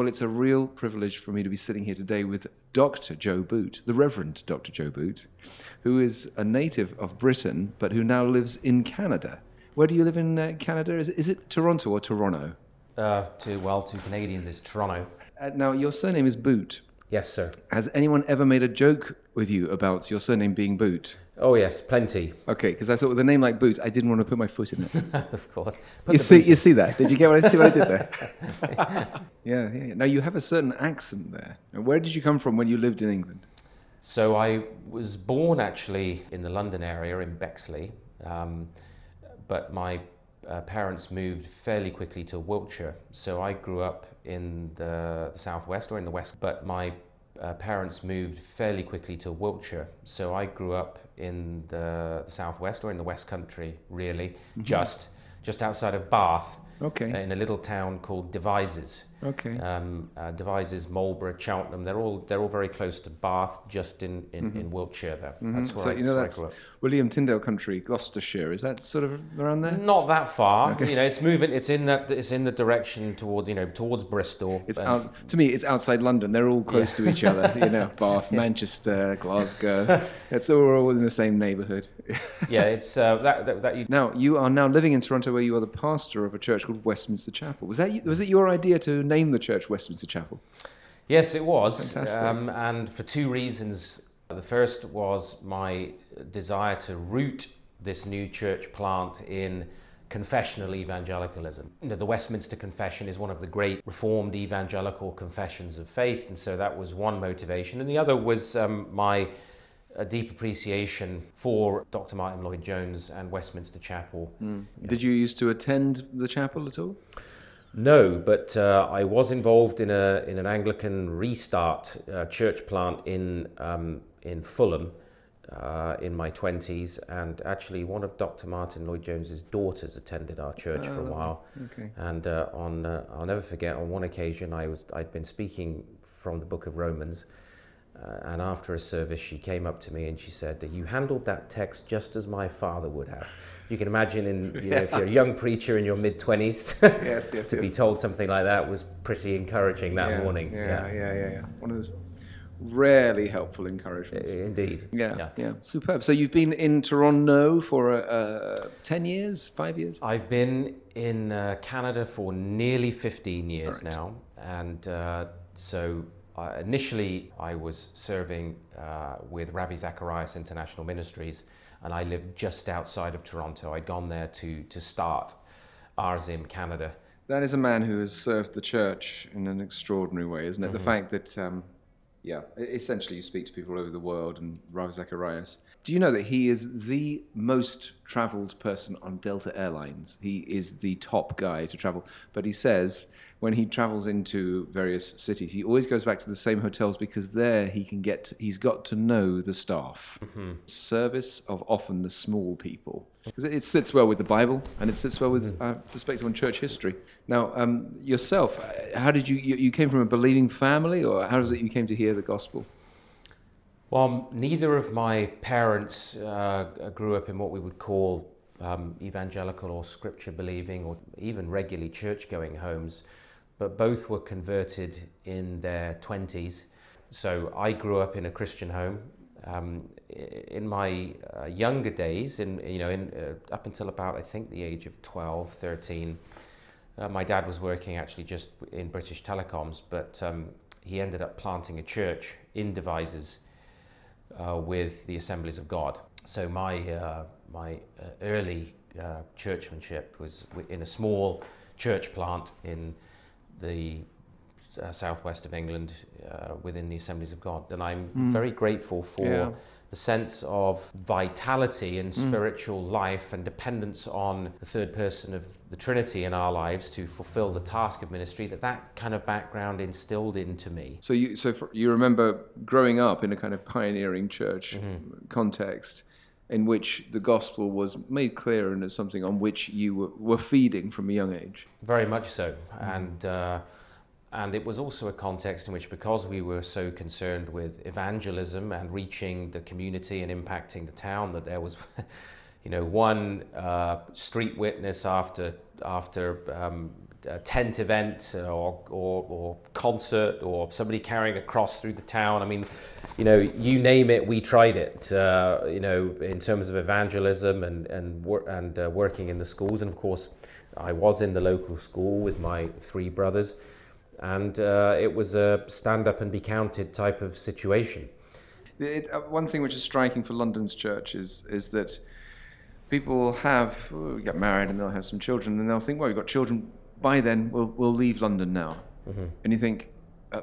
Well, it's a real privilege for me to be sitting here today with Dr. Joe Boot, the Reverend Dr. Joe Boot, who is a native of Britain but who now lives in Canada. Where do you live in uh, Canada? Is it, is it Toronto or Toronto? Uh, to well, to Canadians, it's Toronto. Uh, now, your surname is Boot. Yes, sir. Has anyone ever made a joke with you about your surname being Boot? Oh yes, plenty. Okay, because I thought with a name like Boots, I didn't want to put my foot in it. of course. Put you see, you in. see that? Did you get what I see what I did there? yeah, yeah. Now you have a certain accent there. Now, where did you come from when you lived in England? So I was born actually in the London area in Bexley, um, but my uh, parents moved fairly quickly to Wiltshire. So I grew up in the, the southwest or in the west, but my uh, parents moved fairly quickly to Wiltshire. So I grew up in the, the southwest or in the west country, really, just just outside of Bath, Okay. in a little town called Devizes. Okay. Um, uh, Devizes, Marlborough, Cheltenham, they're all they're all very close to Bath, just in, in, in Wiltshire there. That's where, so I, you know where I. William Tyndale country, Gloucestershire. Is that sort of around there? Not that far, you know. It's moving. It's in that. It's in the direction toward you know towards Bristol. It's out, to me, it's outside London. They're all close to each other. You know, Bath, Manchester, Glasgow. It's all, we're all in the same neighbourhood. yeah, it's uh, that, that that you. now you are now living in Toronto, where you are the pastor of a church called Westminster Chapel. Was that was it your idea to name the church Westminster Chapel? Yes, it was, Fantastic. um, and for two reasons. The first was my desire to root this new church plant in confessional evangelicalism. You know, the Westminster Confession is one of the great Reformed evangelical confessions of faith, and so that was one motivation. And the other was um, my a deep appreciation for Dr. Martyn Lloyd Jones and Westminster Chapel. Did you used to attend the chapel at all? No, but uh, I was involved in a in an Anglican restart uh, church plant in um, in Fulham uh, in my twenties, and actually one of Dr. Martyn Lloyd Jones's daughters attended our church for a while. Okay. And uh, on uh, I'll never forget on one occasion I was I'd been speaking from the Book of Romans. Uh, and after a service, she came up to me and she said, "You handled that text just as my father would have." You can imagine, in you know, if you're a young preacher in your mid twenties, Yes, yes, to be told something like that was pretty encouraging that yeah, morning. Yeah, yeah, yeah, yeah. One of those rarely helpful encouragements. Indeed. Yeah, yeah, superb. So you've been in Toronto for uh, uh, ten years, five years. I've been in uh, Canada for nearly 15 years Right. now, and uh, so uh, initially I was serving uh, with Ravi Zacharias International Ministries, and I lived just outside of Toronto. I'd gone there to to start RZIM Canada. That is a man who has served the church in an extraordinary way, isn't it? Mm-hmm. The fact that, um, yeah, essentially you speak to people all over the world, and Rav Zacharias. Do you know that he is the most travelled person on Delta Airlines? He is the top guy to travel. But he says when he travels into various cities, he always goes back to the same hotels because there he can get, he's got to know the staff. Service of often the small people. 'Cause it sits well with the Bible and it sits well with uh, perspective on church history. Now, um, yourself, uh, how did you, you, you came from a believing family or how is it you came to hear the gospel? Well, neither of my parents uh, grew up in what we would call um, evangelical or scripture believing or even regularly church going homes, but both were converted in their 20s. So I grew up in a Christian home. Um, in my uh, younger days, in, you know, in, uh, up until about I think the age of 12, 13, uh, my dad was working actually just in British Telecoms, but um, he ended up planting a church in Devizes uh, with the Assemblies of God. So my uh, my uh, early churchmanship was in a small church plant in the uh, southwest of England uh, within the Assemblies of God, and I'm very grateful for Yeah. the sense of vitality and spiritual life and dependence on the third person of the Trinity in our lives to fulfill the task of ministry that that kind of background instilled into me. So you, so for, you remember growing up in a kind of pioneering church context in which the gospel was made clear and as something on which you were, were feeding from a young age. Very much so, and uh, and it was also a context in which, because we were so concerned with evangelism and reaching the community and impacting the town, that there was, you know, one uh, street witness after after um, a tent event or, or, or, concert or somebody carrying a cross through the town. I mean, you know, you name it, we tried it, uh, you know, in terms of evangelism and, and, wor- and uh, working in the schools. And of course, I was in the local school with my three brothers, and uh, it was a stand up and be counted type of situation. It, uh, one thing which is striking for London's church is, is that people have oh, get married and they'll have some children and they'll think, well, we've got children. By then, we'll we'll leave London now. Mm-hmm. And you think, uh,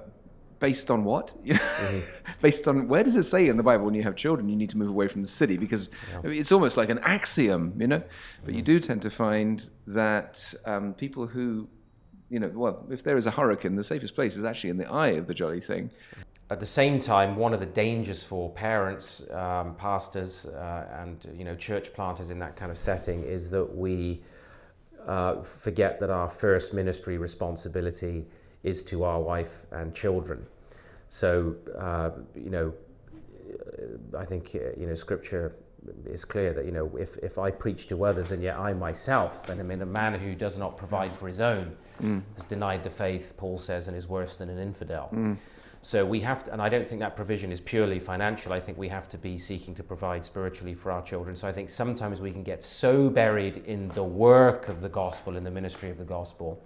based on what? mm-hmm. based on where does it say in the Bible when you have children you need to move away from the city? Because yeah. it's almost like an axiom, you know. But mm-hmm. you do tend to find that um, people who you know, well, if there is a hurricane, the safest place is actually in the eye of the jolly thing. At the same time, one of the dangers for parents, um, pastors, uh, and you know, church planters in that kind of setting is that we uh, forget that our first ministry responsibility is to our wife and children. So, uh, you know, I think uh, you know, Scripture is clear that you know, if if I preach to others and yet I myself, and I mean, a man who does not provide for his own, mm. has denied the faith. Paul says, and is worse than an infidel. Mm. So we have to, and I don't think that provision is purely financial. I think we have to be seeking to provide spiritually for our children. So I think sometimes we can get so buried in the work of the gospel, in the ministry of the gospel,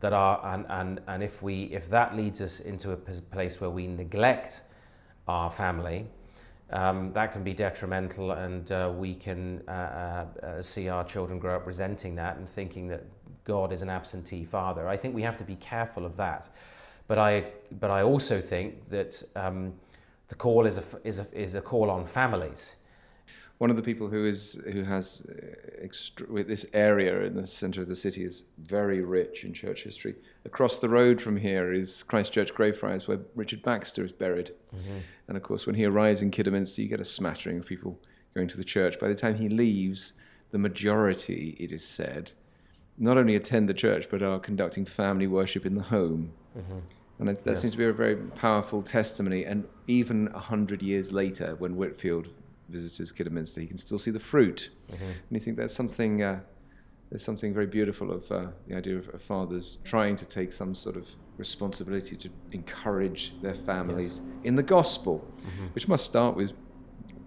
that our, and, and, and if we, if that leads us into a place where we neglect our family, um, that can be detrimental, and uh, we can uh, uh, uh, see our children grow up resenting that and thinking that God is an absentee father. I think we have to be careful of that. But I, but I also think that um, the call is a, is, a, is a call on families. One of the people who is who has uh, extra, this area in the centre of the city is very rich in church history. Across the road from here is Christchurch Greyfriars, where Richard Baxter is buried. Mm-hmm. And of course, when he arrives in Kidderminster, you get a smattering of people going to the church. By the time he leaves, the majority, it is said, not only attend the church but are conducting family worship in the home. Mm-hmm. And that yes. seems to be a very powerful testimony. And even a hundred years later, when Whitefield visits Kidderminster, he can still see the fruit. Mm-hmm. And you think there's something, uh, there's something very beautiful of uh, the idea of, of, fathers trying to take some sort of responsibility to encourage their families yes. in the gospel, mm-hmm. which must start with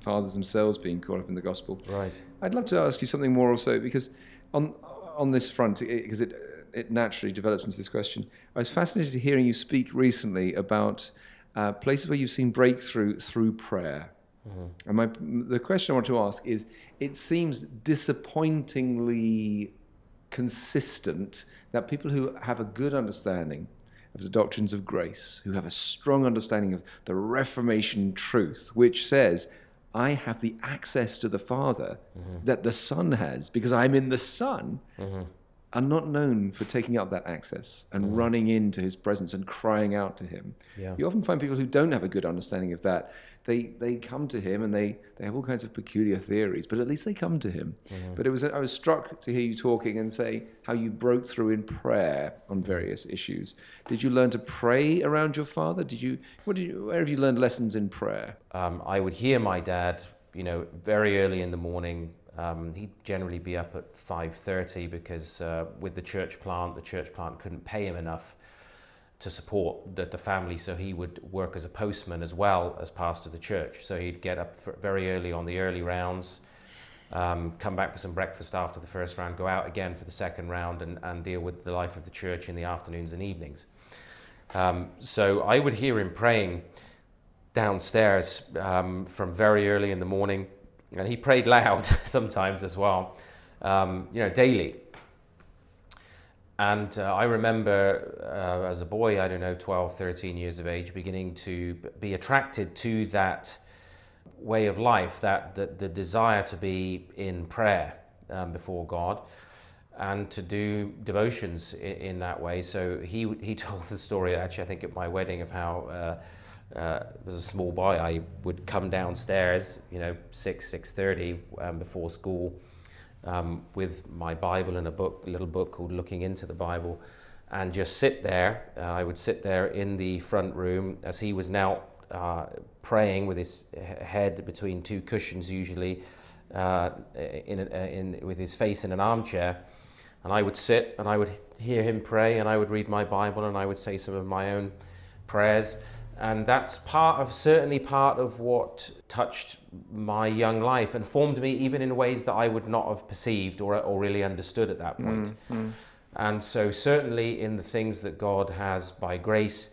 fathers themselves being caught up in the gospel. Right. I'd love to ask you something more also, because on on this front, because it, it, naturally develops into this question, I was fascinated hearing you speak recently about uh, places where you've seen breakthrough through prayer. Mm-hmm. And my, the question I want to ask is it seems disappointingly consistent that people who have a good understanding of the doctrines of grace, who have a strong understanding of the Reformation truth, which says I have the access to the Father mm-hmm. that the Son has because I'm in the Son, mm-hmm. Are not known for taking up that access and mm-hmm. running into His presence and crying out to Him. Yeah. You often find people who don't have a good understanding of that they they come to him and they they have all kinds of peculiar theories, but at least they come to him. Mm-hmm. But it was I was struck to hear you talking and say how you broke through in prayer on various issues. Did you learn to pray around your father? Did you what did you where have you learned lessons in prayer? Um, I would hear my dad, you know, very early in the morning. Um, he'd generally be up at 5.30 because uh, with the church plant, the church plant couldn't pay him enough to support the, the family, so he would work as a postman as well as pastor of the church. So he'd get up very early on the early rounds, um, come back for some breakfast after the first round, go out again for the second round, and, and deal with the life of the church in the afternoons and evenings. Um, so I would hear him praying downstairs um, from very early in the morning, and he prayed loud sometimes as well, um, you know, daily. And uh, I remember uh, as a boy, I don't know, 12, 13 years of age, beginning to be attracted to that way of life, that, that the desire to be in prayer um, before God and to do devotions in, in, that way. So he, he told the story, actually, I think at my wedding, of how uh, uh, as a small boy, I would come downstairs, you know, 6, 6.30 um, before school, um, with my Bible and a book, a little book called Looking into the Bible, and just sit there. Uh, I would sit there in the front room as he was now uh, praying with his head between two cushions, usually, uh, in, in, with his face in an armchair. And I would sit and I would hear him pray, and I would read my Bible, and I would say some of my own prayers. And that's part of, certainly part of what touched my young life and formed me even in ways that I would not have perceived or, or really understood at that point. Mm-hmm. And so, certainly, in the things that God has, by grace,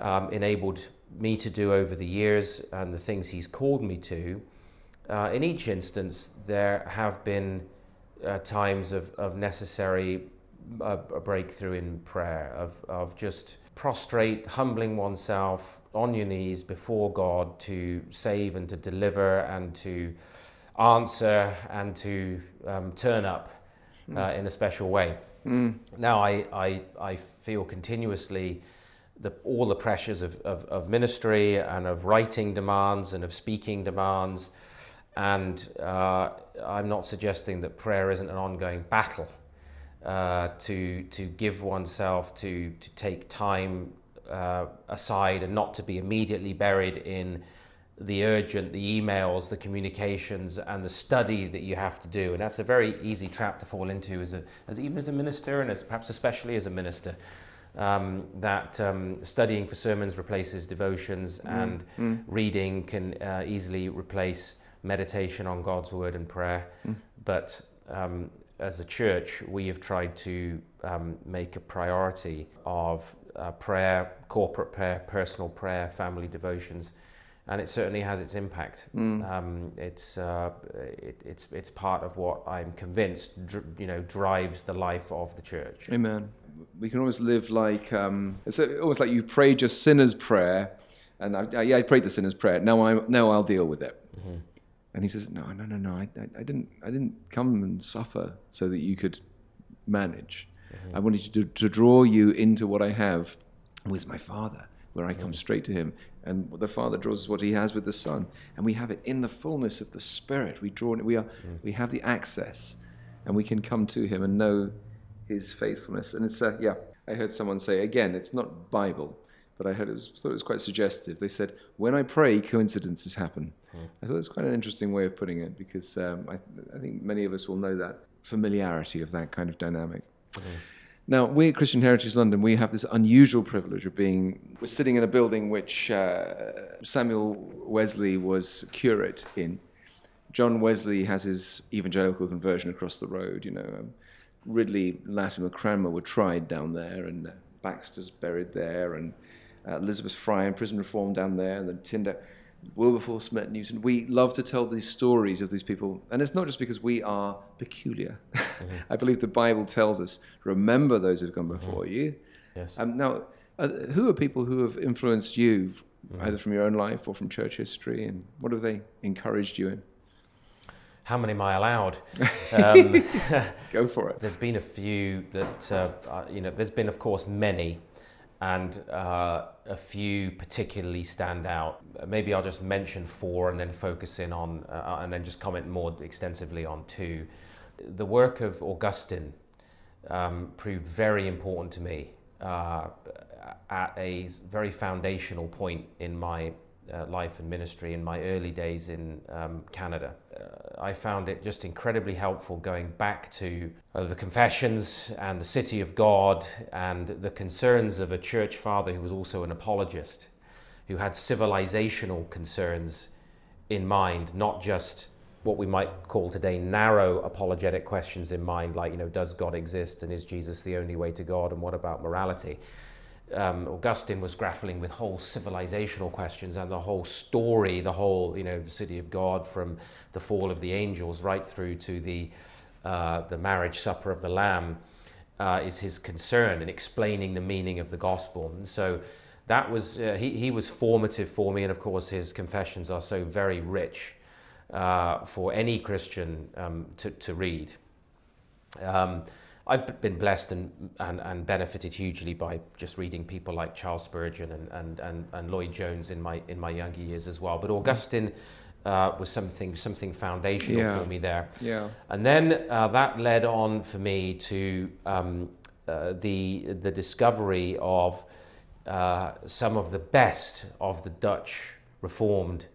um, enabled me to do over the years and the things He's called me to, uh, in each instance, there have been uh, times of, of necessary uh, a breakthrough in prayer, of, of just prostrate, humbling oneself on your knees before God to save and to deliver and to answer and to um, turn up uh, in a special way. Mm. Now, I, I, I feel continuously the, all the pressures of, of, of, ministry and of writing demands and of speaking demands. And uh, I'm not suggesting that prayer isn't an ongoing battle. Uh, to to give oneself to to take time uh, aside and not to be immediately buried in the urgent, the emails, the communications, and the study that you have to do. And that's a very easy trap to fall into, as, a, as even as a minister, and as perhaps especially as a minister. Um, that um, studying for sermons replaces devotions, mm. and mm. reading can uh, easily replace meditation on God's word and prayer. Mm. But um, as a church, we have tried to um, make a priority of uh, prayer, corporate prayer, personal prayer, family devotions and it certainly has its impact. Mm. Um, it's, uh, it, it's, it's part of what I'm convinced dr- you know, drives the life of the church. Amen. We can always live like, um, it's almost like you prayed your sinner's prayer, and I, I, yeah, I prayed the sinner's prayer. Now, I, now I'll deal with it. Mm-hmm. And he says, no, no, no, no, I, I, didn't, I didn't come and suffer so that you could manage. Mm-hmm. I wanted to, to draw you into what I have with my Father, where I come mm-hmm. straight to Him and the Father draws what He has with the Son, and we have it in the fullness of the Spirit. We draw. We are. Mm. We have the access, and we can come to Him and know His faithfulness. And it's uh, yeah. I heard someone say again, it's not Bible, but I heard it was, thought it was quite suggestive. They said, "When I pray, coincidences happen." Mm. I thought it was quite an interesting way of putting it because um, I, I, think many of us will know that familiarity of that kind of dynamic. Mm. Now, we at Christian Heritage London, we have this unusual privilege of being, we're sitting in a building which uh, Samuel Wesley was curate in. John Wesley has his evangelical conversion across the road, you know. Um, Ridley, Latimer, Cranmer were tried down there, and uh, Baxter's buried there, and uh, Elizabeth Fry and prison reform down there, and then Tyndale. Wilberforce met Newton. We love to tell these stories of these people, and it's not just because we are peculiar. Mm-hmm. I believe the Bible tells us, "Remember those who've gone mm-hmm. before mm-hmm. you." Yes. Um, now, uh, who are people who have influenced you, mm-hmm. either from your own life or from church history, and what have they encouraged you in? How many am I allowed? Um, Go for it. There's been a few that uh you know. There's been, of course, many and uh, a few particularly stand out. Maybe I'll just mention four and then focus in on, uh, and then just comment more extensively on two. The work of Augustine um, proved very important to me uh, at a very foundational point in my uh, life and ministry in my early days in um, Canada. Uh, I found it just incredibly helpful going back to uh, the confessions and the city of God and the concerns of a church father who was also an apologist, who had civilizational concerns in mind, not just what we might call today narrow apologetic questions in mind, like, you know, does God exist and is Jesus the only way to God and what about morality? Um, Augustine was grappling with whole civilizational questions and the whole story, the whole, you know, the city of God from the fall of the angels right through to the, uh, the marriage supper of the Lamb uh, is his concern in explaining the meaning of the gospel. And so that was, uh, he, he was formative for me. And of course, his confessions are so very rich uh, for any Christian um, to, to read. Um, I've been blessed and, and, and benefited hugely by just reading people like Charles Spurgeon and, and, and, and Lloyd Jones in my, in my younger years as well. But Augustine uh, was something, something foundational yeah. for me there. Yeah. And then uh, that led on for me to um, uh, the, the discovery of uh, some of the best of the Dutch Reformed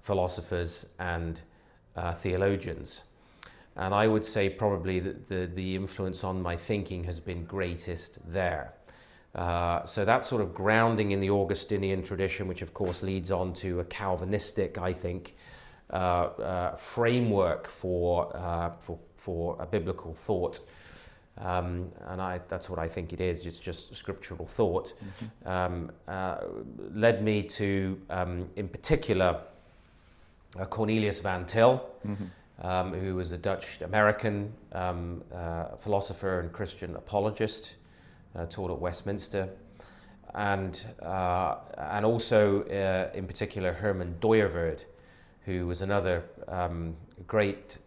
philosophers and uh, theologians. And I would say probably that the, the influence on my thinking has been greatest there. Uh, so that sort of grounding in the Augustinian tradition, which of course leads on to a Calvinistic, I think, uh, uh, framework for, uh, for, for a biblical thought. Um, and I, that's what I think it is. It's just scriptural thought. Mm-hmm. Um, uh, led me to, um, in particular, uh, Cornelius van Til, mm-hmm. Um, who was a Dutch American um, uh, philosopher and Christian apologist, uh, taught at Westminster, and uh, and also uh, in particular Herman Dooyeweerd, who was another um, great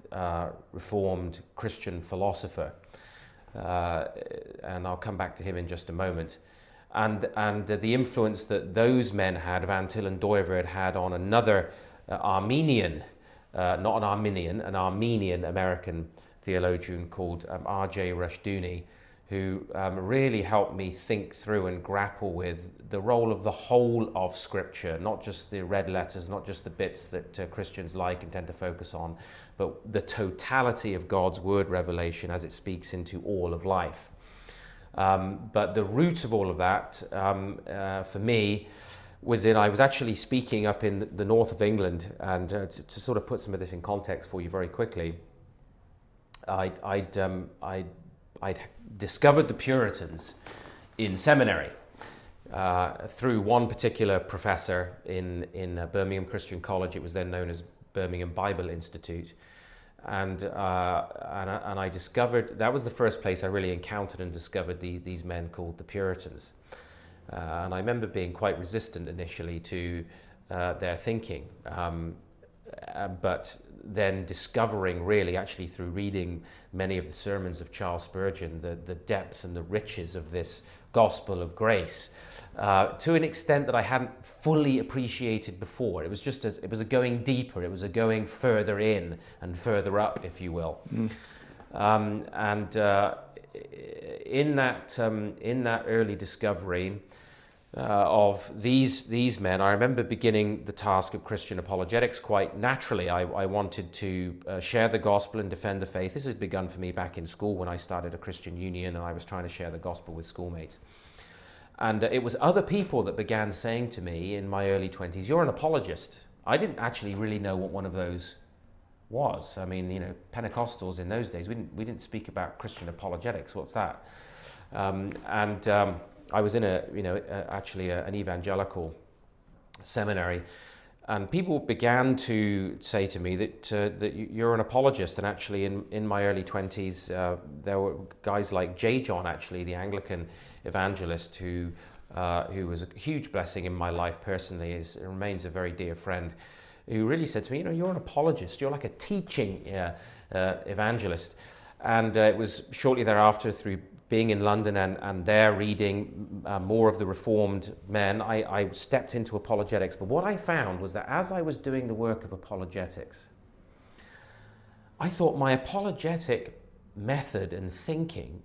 Reformed Christian philosopher. and I'll come back to him in just a moment and and the influence that those men had, Van Til and Dooyeweerd had on another uh, Armenian, uh, not an Arminian, an Armenian American theologian called um, R.J. Rushdoony, who um, really helped me think through and grapple with the role of the whole of Scripture, not just the red letters, not just the bits that uh, Christians like and tend to focus on, but the totality of God's word revelation as it speaks into all of life. Um, but the root of all of that, um, uh, for me, was in I was actually speaking up in the north of England, and uh, to, to, sort of put some of this in context for you very quickly, I'd, I'd, um, I'd, I'd discovered the Puritans in seminary uh, through one particular professor in, in uh, Birmingham Christian College. It was then known as Birmingham Bible Institute. And, uh, and, and, I discovered that was the first place I really encountered and discovered the, these men called the Puritans. Uh, and I remember being quite resistant initially to uh, their thinking. Um, uh, but then discovering, really, actually through reading many of the sermons of Charles Spurgeon, the, the depth and the riches of this gospel of grace. Uh, to an extent that I hadn't fully appreciated before. It was just a, it was a going deeper, it was a going further in and further up, if you will. Mm. Um, and uh, in that um, in that early discovery, uh, of these, these men, I remember beginning the task of Christian apologetics quite naturally. I, I wanted to uh, share the gospel and defend the faith. This had begun for me back in school when I started a Christian union and I was trying to share the gospel with schoolmates. And uh, it was other people that began saying to me in my early 20s, You're an apologist. I didn't actually really know what one of those was. I mean, you know, Pentecostals in those days, we didn't, we didn't speak about Christian apologetics. What's that? Um, and um, I was in a, you know, a, actually a, an evangelical seminary, and people began to say to me that uh, that you're an apologist. And actually, in in my early twenties, uh, there were guys like J. John, actually the Anglican evangelist, who uh, who was a huge blessing in my life personally. Is remains a very dear friend, who really said to me, you know, you're an apologist. You're like a teaching uh, uh, evangelist. And uh, it was shortly thereafter, through being in London and, and there reading uh, more of the Reformed men, I, I stepped into apologetics. But what I found was that as I was doing the work of apologetics, I thought my apologetic method and thinking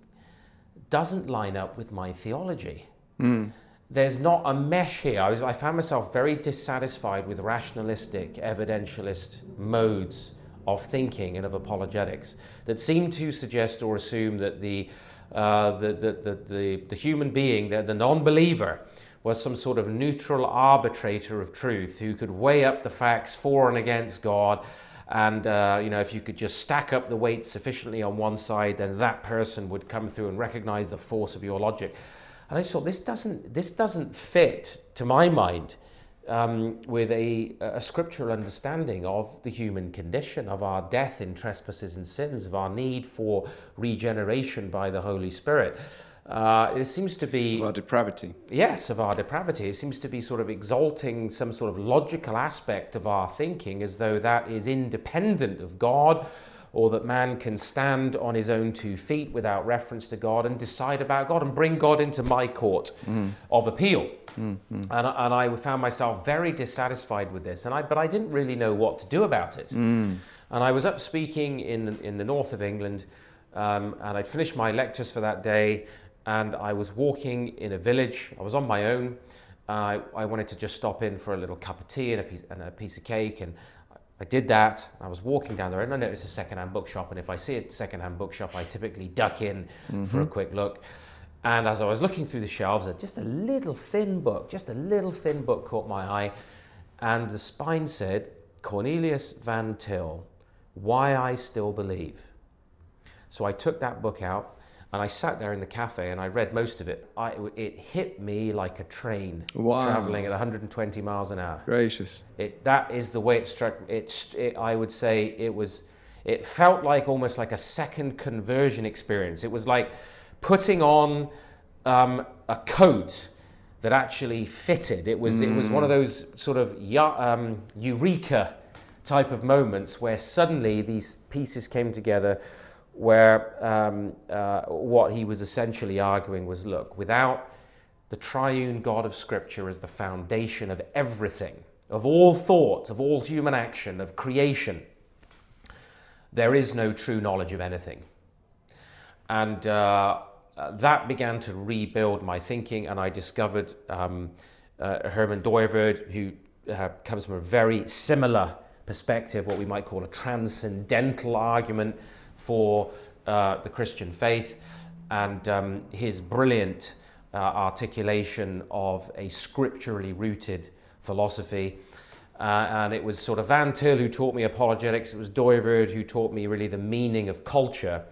doesn't line up with my theology. Mm. There's not a mesh here. I, was, I found myself very dissatisfied with rationalistic, evidentialist modes of thinking and of apologetics that seem to suggest or assume that the uh, the, the, the, the, human being, the, the non believer, was some sort of neutral arbitrator of truth who could weigh up the facts for and against God. And uh, you know, if you could just stack up the weights sufficiently on one side, then that person would come through and recognize the force of your logic. And I just thought this doesn't this doesn't fit, to my mind, um, with a, a scriptural understanding of the human condition, of our death in trespasses and sins, of our need for regeneration by the Holy Spirit. Uh, it seems to be. Of our depravity. Yes, of our depravity. It seems to be sort of exalting some sort of logical aspect of our thinking as though that is independent of God or that man can stand on his own two feet without reference to God and decide about God and bring God into my court mm. of appeal. Mm-hmm. And, and I found myself very dissatisfied with this, and I, but I didn't really know what to do about it. Mm. And I was up speaking in, in the north of England, um, and I'd finished my lectures for that day, and I was walking in a village. I was on my own. Uh, I wanted to just stop in for a little cup of tea and a piece, and a piece of cake, and I did that. I was walking down the road and I noticed a secondhand bookshop. And if I see a secondhand bookshop, I typically duck in mm-hmm. for a quick look. And as I was looking through the shelves, just a little thin book, just a little thin book caught my eye. And the spine said, Cornelius Van Til, Why I Still Believe. So I took that book out and I sat there in the cafe and I read most of it. I, it hit me like a train wow. traveling at 120 miles an hour. Gracious. It, that is the way it struck. It, it, I would say it was. It felt like almost like a second conversion experience. It was like putting on um, a coat that actually fitted. It was. Mm. It was one of mm. those sort of um, eureka type of moments where suddenly these pieces came together where um, uh, what he was essentially arguing was look, without the triune God of Scripture as the foundation of everything, of all thought, of all human action, of creation, there is no true knowledge of anything. And uh, uh that began to rebuild my thinking, and I discovered um, uh, Herman Dooyeweerd, who uh, comes from a very similar perspective, what we might call a transcendental argument for uh, the Christian faith and um, his brilliant uh, articulation of a scripturally rooted philosophy. Uh, and it was sort of Van Til who taught me apologetics. It was Dooyeweerd who taught me really the meaning of culture.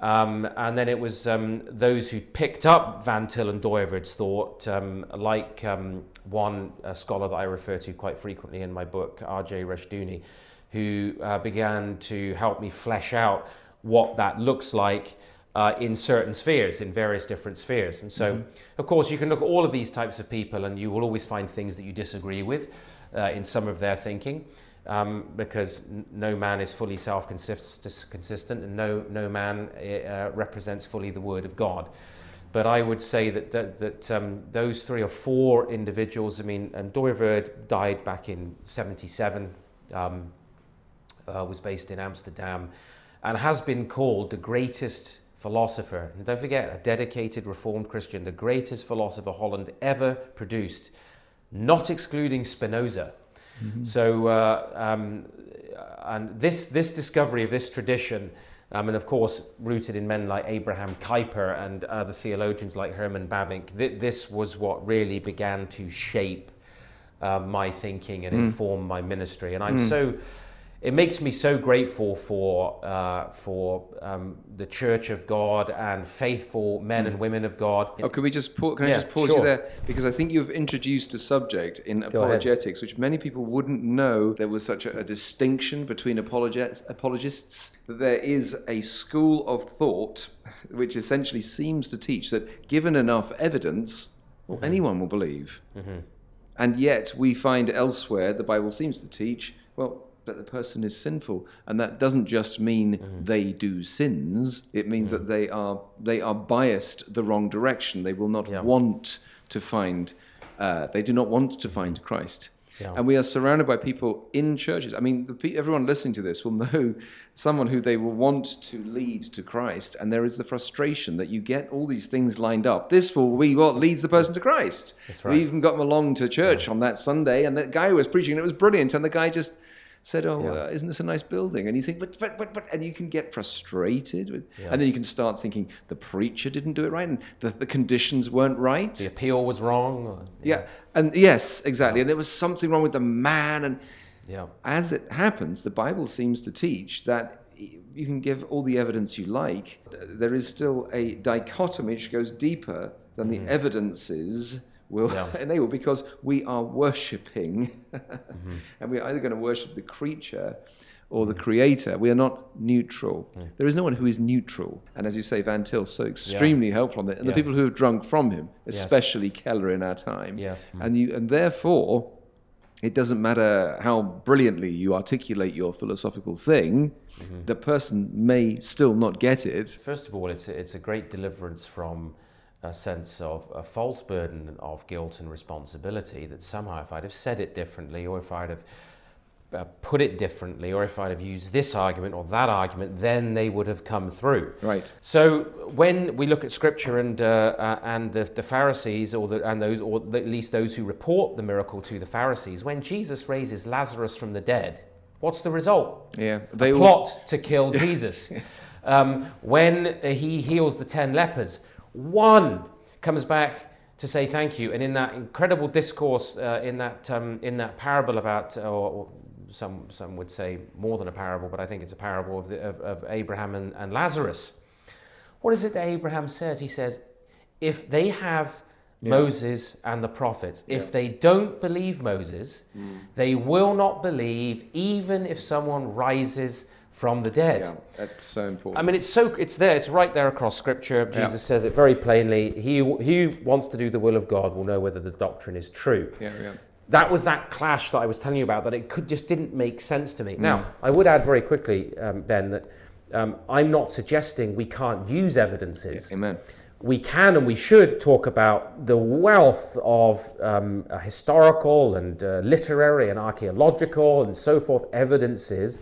Um, and then it was um, those who picked up Van Til and Dooyeweerd's thought, um, like um, one scholar that I refer to quite frequently in my book, R.J. Rushdoony, who uh, began to help me flesh out what that looks like uh, in certain spheres, in various different spheres. And so, mm-hmm. of course, you can look at all of these types of people and you will always find things that you disagree with uh, in some of their thinking. Um, because n- no man is fully self consistent and no, no man uh, represents fully the Word of God. But I would say that, that, that um, those three or four individuals, I mean, and Dooyeweerd died back in 77, um, uh, was based in Amsterdam, and has been called the greatest philosopher. And don't forget, a dedicated Reformed Christian, the greatest philosopher Holland ever produced, not excluding Spinoza. Mm-hmm. So, uh, um, and this, this discovery of this tradition, um, and of course, rooted in men like Abraham Kuyper and other theologians like Herman Bavinck, th- this was what really began to shape uh, my thinking and mm. inform my ministry. And I'm mm. so it makes me so grateful for uh, for um, the Church of God and faithful men mm. and women of God. Oh, can we just pause, can yeah, I just pause sure. you there because I think you've introduced a subject in Go apologetics ahead. which many people wouldn't know there was such a, a distinction between apologets, apologists. There is a school of thought which essentially seems to teach that given enough evidence, well, mm-hmm. anyone will believe. Mm-hmm. And yet we find elsewhere the Bible seems to teach well that the person is sinful, and that doesn't just mean mm. they do sins. It means mm. that they are they are biased the wrong direction. They will not yeah. want to find. Uh, they do not want to find Christ. Yeah. And we are surrounded by people in churches. I mean, the, everyone listening to this will know someone who they will want to lead to Christ, and there is the frustration that you get all these things lined up. This will be what leads the person to Christ. That's right. We even got them along to church yeah. on that Sunday, and that guy was preaching, and it was brilliant, and the guy just said, "Oh, yeah. uh, isn't this a nice building?" And you think, "But, but, but, but," and you can get frustrated, with, yeah. and then you can start thinking the preacher didn't do it right, and the, the conditions weren't right. The appeal was wrong. Or, yeah. yeah. and yes, exactly, and there was something wrong with the man, and yeah. as it happens, the Bible seems to teach that you can give all the evidence you like. There is still a dichotomy which goes deeper than mm-hmm. the evidences will yeah. enable because we are worshipping mm-hmm. and we're either going to worship the creature or the mm. creator. We are not neutral. There is no one who is neutral. And as you say, Van Til's so extremely yeah. helpful on that. And the people who have drunk from him, especially yes. Keller in our time. Yes. Mm. And you and therefore it doesn't matter how brilliantly you articulate your philosophical thing, mm-hmm. the person may still not get it. First of all, it's a, it's a great deliverance from a sense of a false burden of guilt and responsibility that somehow if I'd have said it differently or if I'd have uh, put it differently or if I'd have used this argument or that argument, then they would have come through. Right. So when we look at Scripture and uh, uh, and the, the, Pharisees or the, and those or the, at least those who report the miracle to the Pharisees, when Jesus raises Lazarus from the dead, What's the result? Yeah. They a plot to kill Jesus. yes. um, when he heals the ten lepers, one comes back to say thank you. And in that incredible discourse, uh, in, that, um, in that parable about, uh, or some, some would say more than a parable, but I think it's a parable of, the, of, of Abraham and, and Lazarus. What is it that Abraham says? He says, if they have yeah. Moses and the prophets. Yeah. If they don't believe Moses, mm. they will not believe even if someone rises from the dead. Yeah, that's so important. I mean, it's so it's there. It's right there across Scripture. Jesus yeah. says it very plainly. He who wants to do the will of God will know whether the doctrine is true. Yeah, yeah. That was that clash that I was telling you about. That it could just didn't make sense to me. Mm. Now, I would add very quickly, um, Ben, that um, I'm not suggesting we can't use evidences. Yeah, amen we can and we should talk about the wealth of um, historical and uh, literary and archaeological and so forth evidences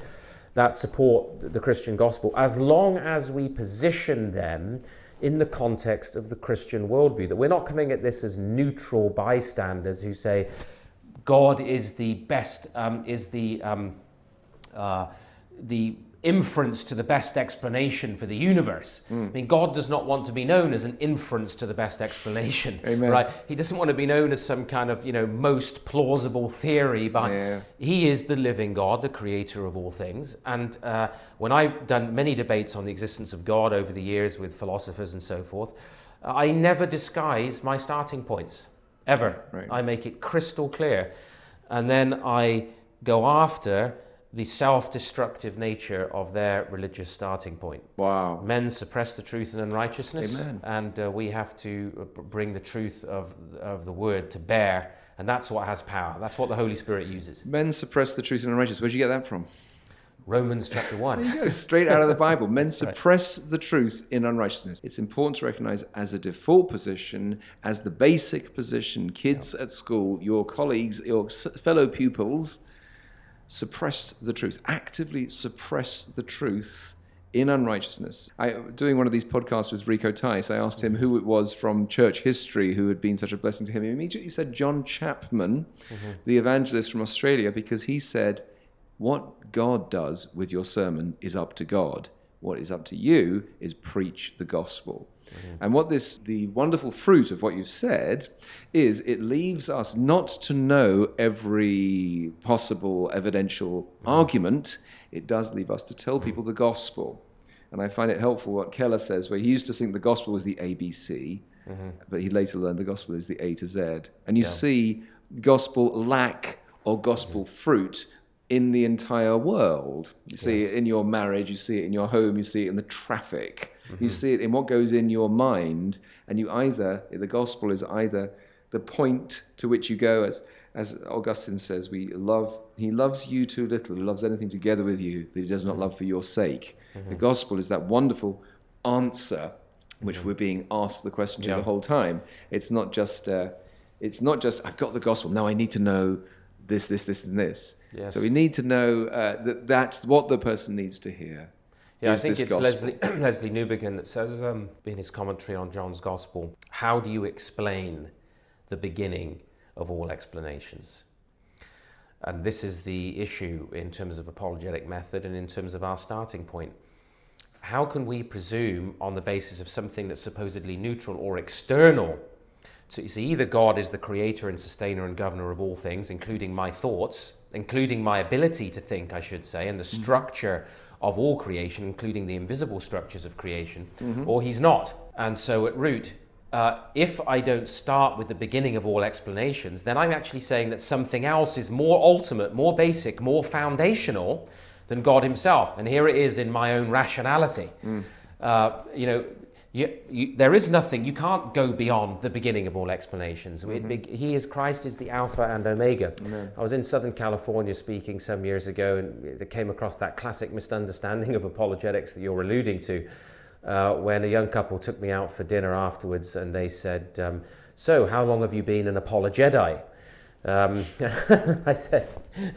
that support the Christian gospel, as long as we position them in the context of the Christian worldview. That we're not coming at this as neutral bystanders who say God is the best, um, is the um, uh, the inference to the best explanation for the universe. Mm. I mean, God does not want to be known as an inference to the best explanation, Amen. right? He doesn't want to be known as some kind of, you know, most plausible theory. But yeah. He is the living God, the creator of all things. And uh, when I've done many debates on the existence of God over the years with philosophers and so forth, I never disguise my starting points, ever. Right. I make it crystal clear. And then I go after the self destructive nature of their religious starting point. Wow. Men suppress the truth and unrighteousness, Amen. and uh, we have to uh, bring the truth of, of the word to bear, and that's what has power. That's what the Holy Spirit uses. Men suppress the truth and unrighteousness. Where'd you get that from? Romans chapter 1. There you go, straight out of the Bible. Men suppress right. the truth in unrighteousness. It's important to recognize as a default position, as the basic position, kids yeah. at school, your colleagues, your fellow pupils, suppress the truth, actively suppress the truth in unrighteousness. I doing one of these podcasts with Rico Tice. I asked him who it was from church history who had been such a blessing to him. He immediately said John Chapman, mm-hmm. the evangelist from Australia, because he said, "What God does with your sermon is up to God. What is up to you is preach the gospel." Mm-hmm. And what this, the wonderful fruit of what you've said, is it leaves us not to know every possible evidential mm-hmm. argument. It does leave us to tell people the gospel. And I find it helpful what Keller says, where he used to think the gospel was the ABC, mm-hmm. but he later learned the gospel is the A to Z. And you yeah. see gospel lack or gospel mm-hmm. fruit in the entire world. You see yes. it in your marriage, you see it in your home, you see it in the traffic. Mm-hmm. You see it in what goes in your mind, and you either, the gospel is either the point to which you go, as, as Augustine says, we love, he loves you too little, he loves anything together with you that he does not mm-hmm. love for your sake. Mm-hmm. The gospel is that wonderful answer which mm-hmm. we're being asked the question to yeah. the whole time. It's not just, uh, it's not just, I've got the gospel, now I need to know this, this, this, and this. Yes. So we need to know uh, that that's what the person needs to hear. Yeah, I think it's Leslie Lesslie Newbigin that says um, in his commentary on John's Gospel, how do you explain the beginning of all explanations? And this is the issue in terms of apologetic method and in terms of our starting point. How can we presume on the basis of something that's supposedly neutral or external? So you see, either God is the creator and sustainer and governor of all things, including my thoughts, including my ability to think, I should say, and the mm. structure of all creation, including the invisible structures of creation, mm-hmm. or he's not. And so at root, uh, if I don't start with the beginning of all explanations, then I'm actually saying that something else is more ultimate, more basic, more foundational than God Himself. And here it is in my own rationality. Mm. Uh, you know, you, you, there is nothing, you can't go beyond the beginning of all explanations. Mm-hmm. It, he is Christ is the Alpha and Omega. Amen. I was in Southern California speaking some years ago and it came across that classic misunderstanding of apologetics that you're alluding to. Uh, when a young couple took me out for dinner afterwards and they said, um, So, how long have you been an apologeti? Um, I said,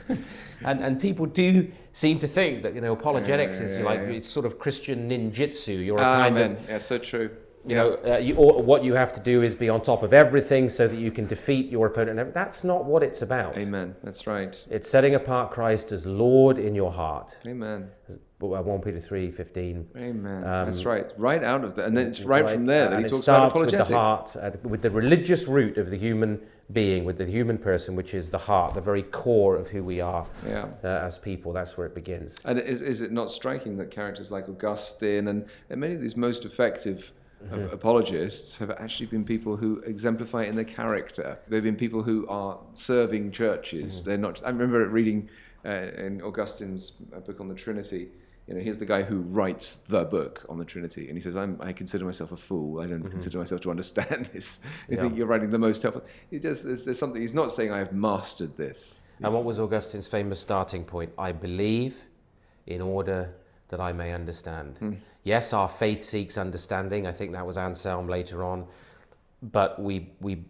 and, and people do seem to think that you know apologetics yeah, yeah, is like it's sort of Christian ninjutsu. You're a ah, kind of yeah, so true. You know, uh, you, or what you have to do is be on top of everything so that you can defeat your opponent. That's not what it's about. Amen. That's right. It's setting apart Christ as Lord in your heart. Amen. Uh, 1 Peter 3 15. Amen. That's right. Right out of that. And then it's right, from there that he talks about starts with apologetics. the heart, uh, with the religious root of the human being, with the human person, which is the heart, the very core of who we are Yeah. uh, as people. That's where it begins. And is, is it not striking that characters like Augustine and, and many of these most effective of apologists have actually been people who exemplify in their character? They've been people who are serving churches. They're not. I remember reading uh, in Augustine's uh, book on the Trinity. You know, here's the guy who writes the book on the Trinity, and he says, I'm, "I consider myself a fool. I don't mm-hmm. consider myself to understand this. I think you're writing the most helpful." He just there's, there's something. He's not saying I have mastered this. And what was Augustine's famous starting point? I believe in order that I may understand. Hmm. Yes, our faith seeks understanding. I think that was Anselm later on. But we, we,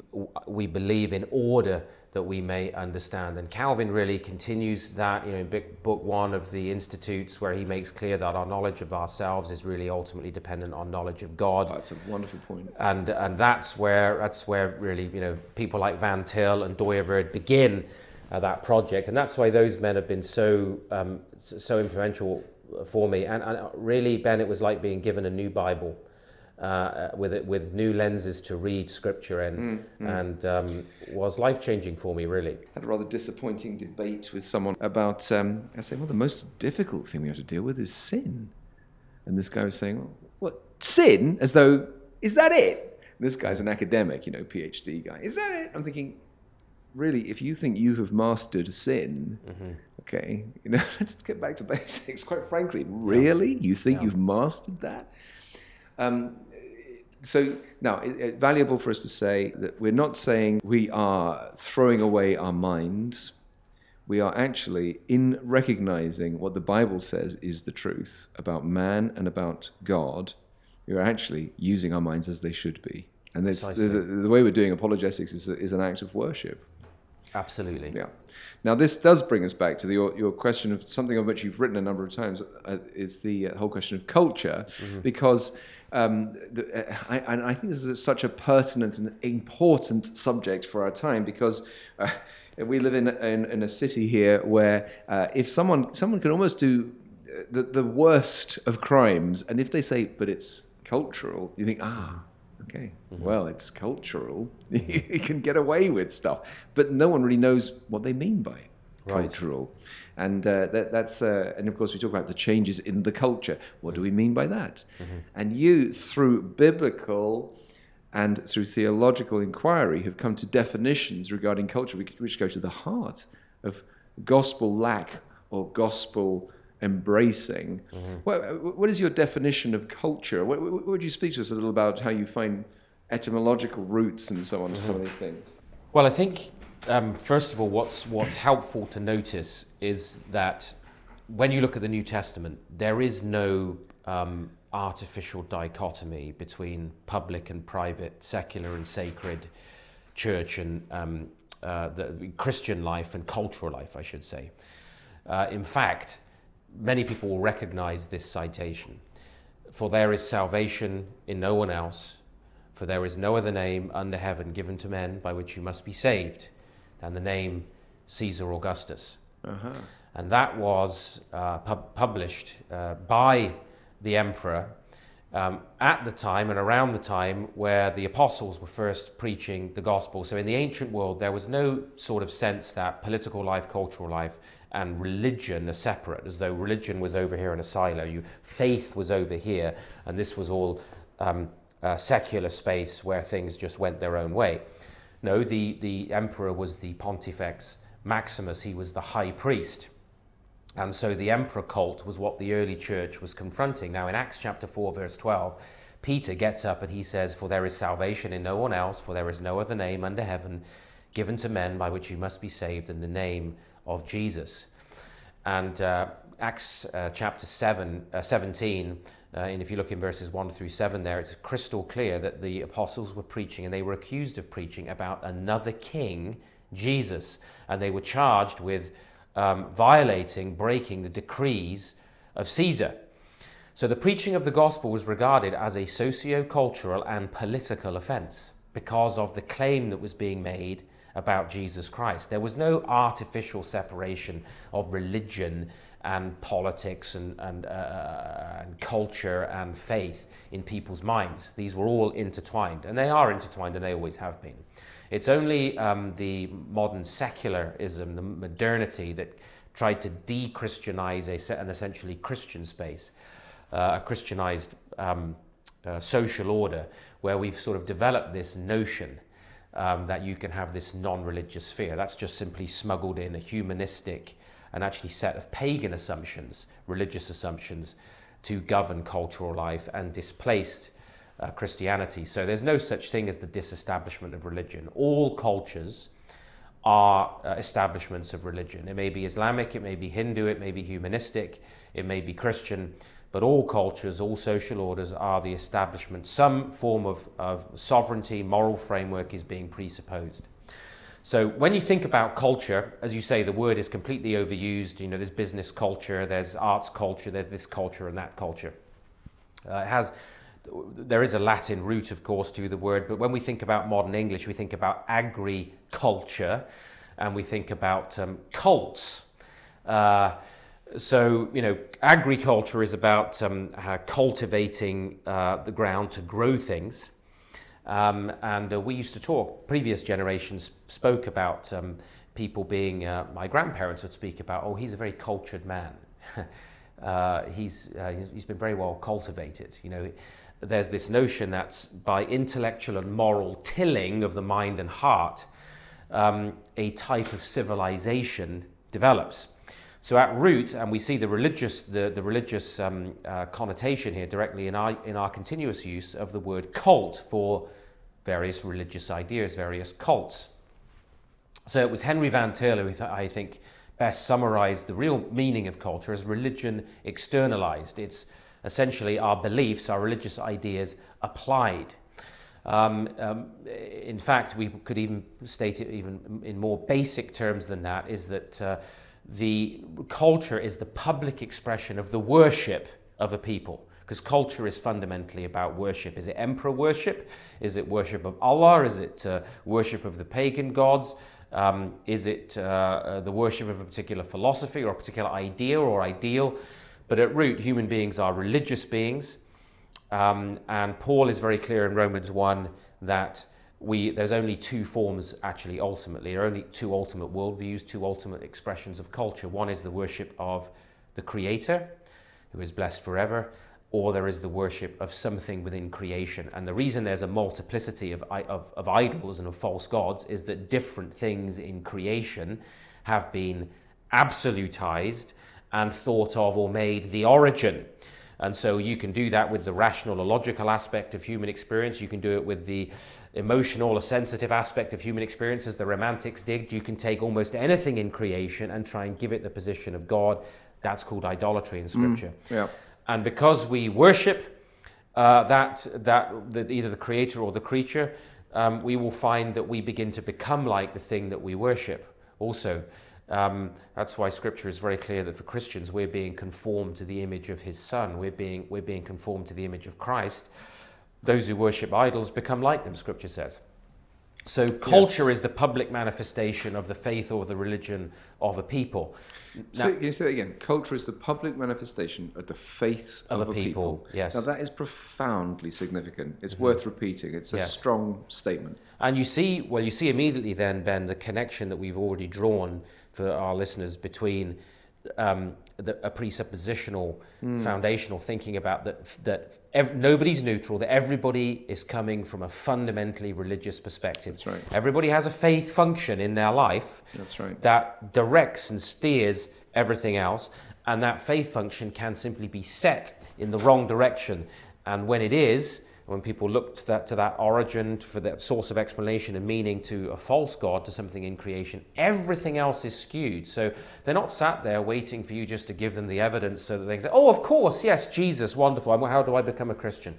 we believe in order that we may understand. And Calvin really continues that, you know, in book- one of the Institutes, where he makes clear that our knowledge of ourselves is really ultimately dependent on knowledge of God Oh, that's a wonderful point. and and that's where that's where really you know people like Van Til and Dooyeweerd begin uh, that project, and that's why those men have been so um, so influential for me. And, and really, Ben, it was like being given a new Bible. Uh, with it, with new lenses to read Scripture in, and um, was life changing for me. Really, had a rather disappointing debate with someone about. Um, I say, "Well, the most difficult thing we have to deal with is sin," and this guy was saying, well, "What sin? As though is that it?" And this guy's an academic, you know, PhD guy. Is that it? I'm thinking, really, if you think you have mastered sin, okay, you know, let's get back to basics. Quite frankly, really, you think Yeah. you've mastered that? Um, so now, it, it, valuable for us to say that we're not saying we are throwing away our minds. We are actually in recognizing what the Bible says is the truth about man and about God. We are actually using our minds as they should be. And there's, there's a, the way we're doing apologetics is, a, is an act of worship. absolutely. Yeah. Now, this does bring us back to the, your, your question of something of which you've written a number of times, uh, is the uh, whole question of culture, because um, the, uh, I, and I think this is such a pertinent and important subject for our time, because uh, we live in, in, in a city here where uh, if someone, someone can almost do uh, the, the worst of crimes, and if they say, but it's cultural, you think, ah, Okay, well, it's cultural. you can get away with stuff, but no one really knows what they mean by Right. cultural. And uh, that, that's, uh, and of course, we talk about the changes in the culture. What do we mean by that? And you, through biblical and through theological inquiry, have come to definitions regarding culture which, go to the heart of gospel lack or gospel embracing. What, what is your definition of culture? What, what, would you speak to us a little about how you find etymological roots and so on to some of these things? Well, I think um, first of all, what's what's helpful to notice is that when you look at the New Testament, there is no um, artificial dichotomy between public and private, secular and sacred, church and um, uh, the Christian life and cultural life, I should say. Uh, in fact, many people will recognize this citation. For there is salvation in no one else, for there is no other name under heaven given to men by which you must be saved than the name Caesar Augustus. Uh-huh. And that was uh, pub- published uh, by the emperor um, at the time and around the time where the apostles were first preaching the gospel. So, in the ancient world, there was no sort of sense that political life, cultural life, and religion are separate, as though religion was over here in a silo, you, faith was over here, and this was all um, a secular space where things just went their own way. No, the, the emperor was the Pontifex Maximus, he was the high priest. And so the emperor cult was what the early church was confronting. Now, in Acts chapter 4, verse 12, Peter gets up and he says, For there is salvation in no one else, for there is no other name under heaven given to men by which you must be saved in the name of Jesus. And uh, Acts uh, chapter 7, uh, 17, uh, and if you look in verses 1 through 7 there, it's crystal clear that the apostles were preaching and they were accused of preaching about another king, Jesus. And they were charged with um, violating, breaking the decrees of Caesar. So the preaching of the gospel was regarded as a socio cultural and political offense because of the claim that was being made about Jesus Christ. There was no artificial separation of religion and politics and, and, uh, and culture and faith in people's minds. These were all intertwined, and they are intertwined, and they always have been. It's only um, the modern secularism, the modernity, that tried to de Christianize an essentially Christian space, uh, a Christianized um, uh, social order, where we've sort of developed this notion um, that you can have this non religious sphere. That's just simply smuggled in a humanistic and actually set of pagan assumptions, religious assumptions, to govern cultural life and displaced uh, Christianity. So there's no such thing as the disestablishment of religion. All cultures are uh, establishments of religion. It may be Islamic, it may be Hindu, it may be humanistic, it may be Christian, but all cultures, all social orders are the establishment. Some form of, of sovereignty, moral framework is being presupposed. So when you think about culture, as you say, the word is completely overused. You know, there's business culture, there's arts culture, there's this culture and that culture. Uh, it has, there is a Latin root, of course, to the word, but when we think about modern English, we think about agriculture and we think about um, cults. Uh, so, you know, agriculture is about um, uh, cultivating uh, the ground to grow things. Um, and uh, we used to talk, previous generations spoke about um, people being, uh, my grandparents would speak about, oh, he's a very cultured man. uh, he's, uh, he's, he's been very well cultivated. You know, there's this notion that by intellectual and moral tilling of the mind and heart, um, a type of civilization develops. So at root, and we see the religious, the, the religious um, uh, connotation here directly in our, in our continuous use of the word cult for various religious ideas, various cults. So it was Henry Van Til who I think best summarized the real meaning of culture as religion externalized. It's essentially our beliefs, our religious ideas applied. Um, um, in fact, we could even state it even in more basic terms than that is that uh, the culture is the public expression of the worship of a people because culture is fundamentally about worship. Is it emperor worship? Is it worship of Allah? Is it uh, worship of the pagan gods? Um, is it uh, uh, the worship of a particular philosophy or a particular idea or ideal? But at root, human beings are religious beings. Um, and Paul is very clear in Romans 1 that we, there's only two forms, actually, ultimately. There are only two ultimate worldviews, two ultimate expressions of culture. One is the worship of the Creator, who is blessed forever, or there is the worship of something within creation. And the reason there's a multiplicity of, of, of, idols and of false gods is that different things in creation have been absolutized and thought of or made the origin. And so you can do that with the rational or logical aspect of human experience. You can do it with the emotional or sensitive aspect of human experience, as the romantics did. You can take almost anything in creation and try and give it the position of God. That's called idolatry in mm, Scripture. Mm, yeah. And because we worship uh, that, that the, either the creator or the creature, um, we will find that we begin to become like the thing that we worship also. Um, that's why scripture is very clear that for Christians, we're being conformed to the image of his son. We're being, we're being conformed to the image of Christ. Those who worship idols become like them, scripture says. So culture yes. is the public manifestation of the faith or the religion of a people. Now, so, can you say that again? Culture is the public manifestation of the faith of, of a people. people. Yes. Now that is profoundly significant. It's mm-hmm. worth repeating. It's a yes. strong statement. And you see, well, you see immediately then, Ben, the connection that we've already drawn for our listeners between um, the, a presuppositional, mm. foundational thinking about that that ev- nobody's neutral, that everybody is coming from a fundamentally religious perspective. That's right. Everybody has a faith function in their life. That's right. That directs and steers everything else, and that faith function can simply be set in the wrong direction. And when it is, when people look to that, to that origin, for that source of explanation and meaning to a false God, to something in creation, everything else is skewed. So they're not sat there waiting for you just to give them the evidence so that they can say, oh, of course, yes, Jesus, wonderful. How do I become a Christian?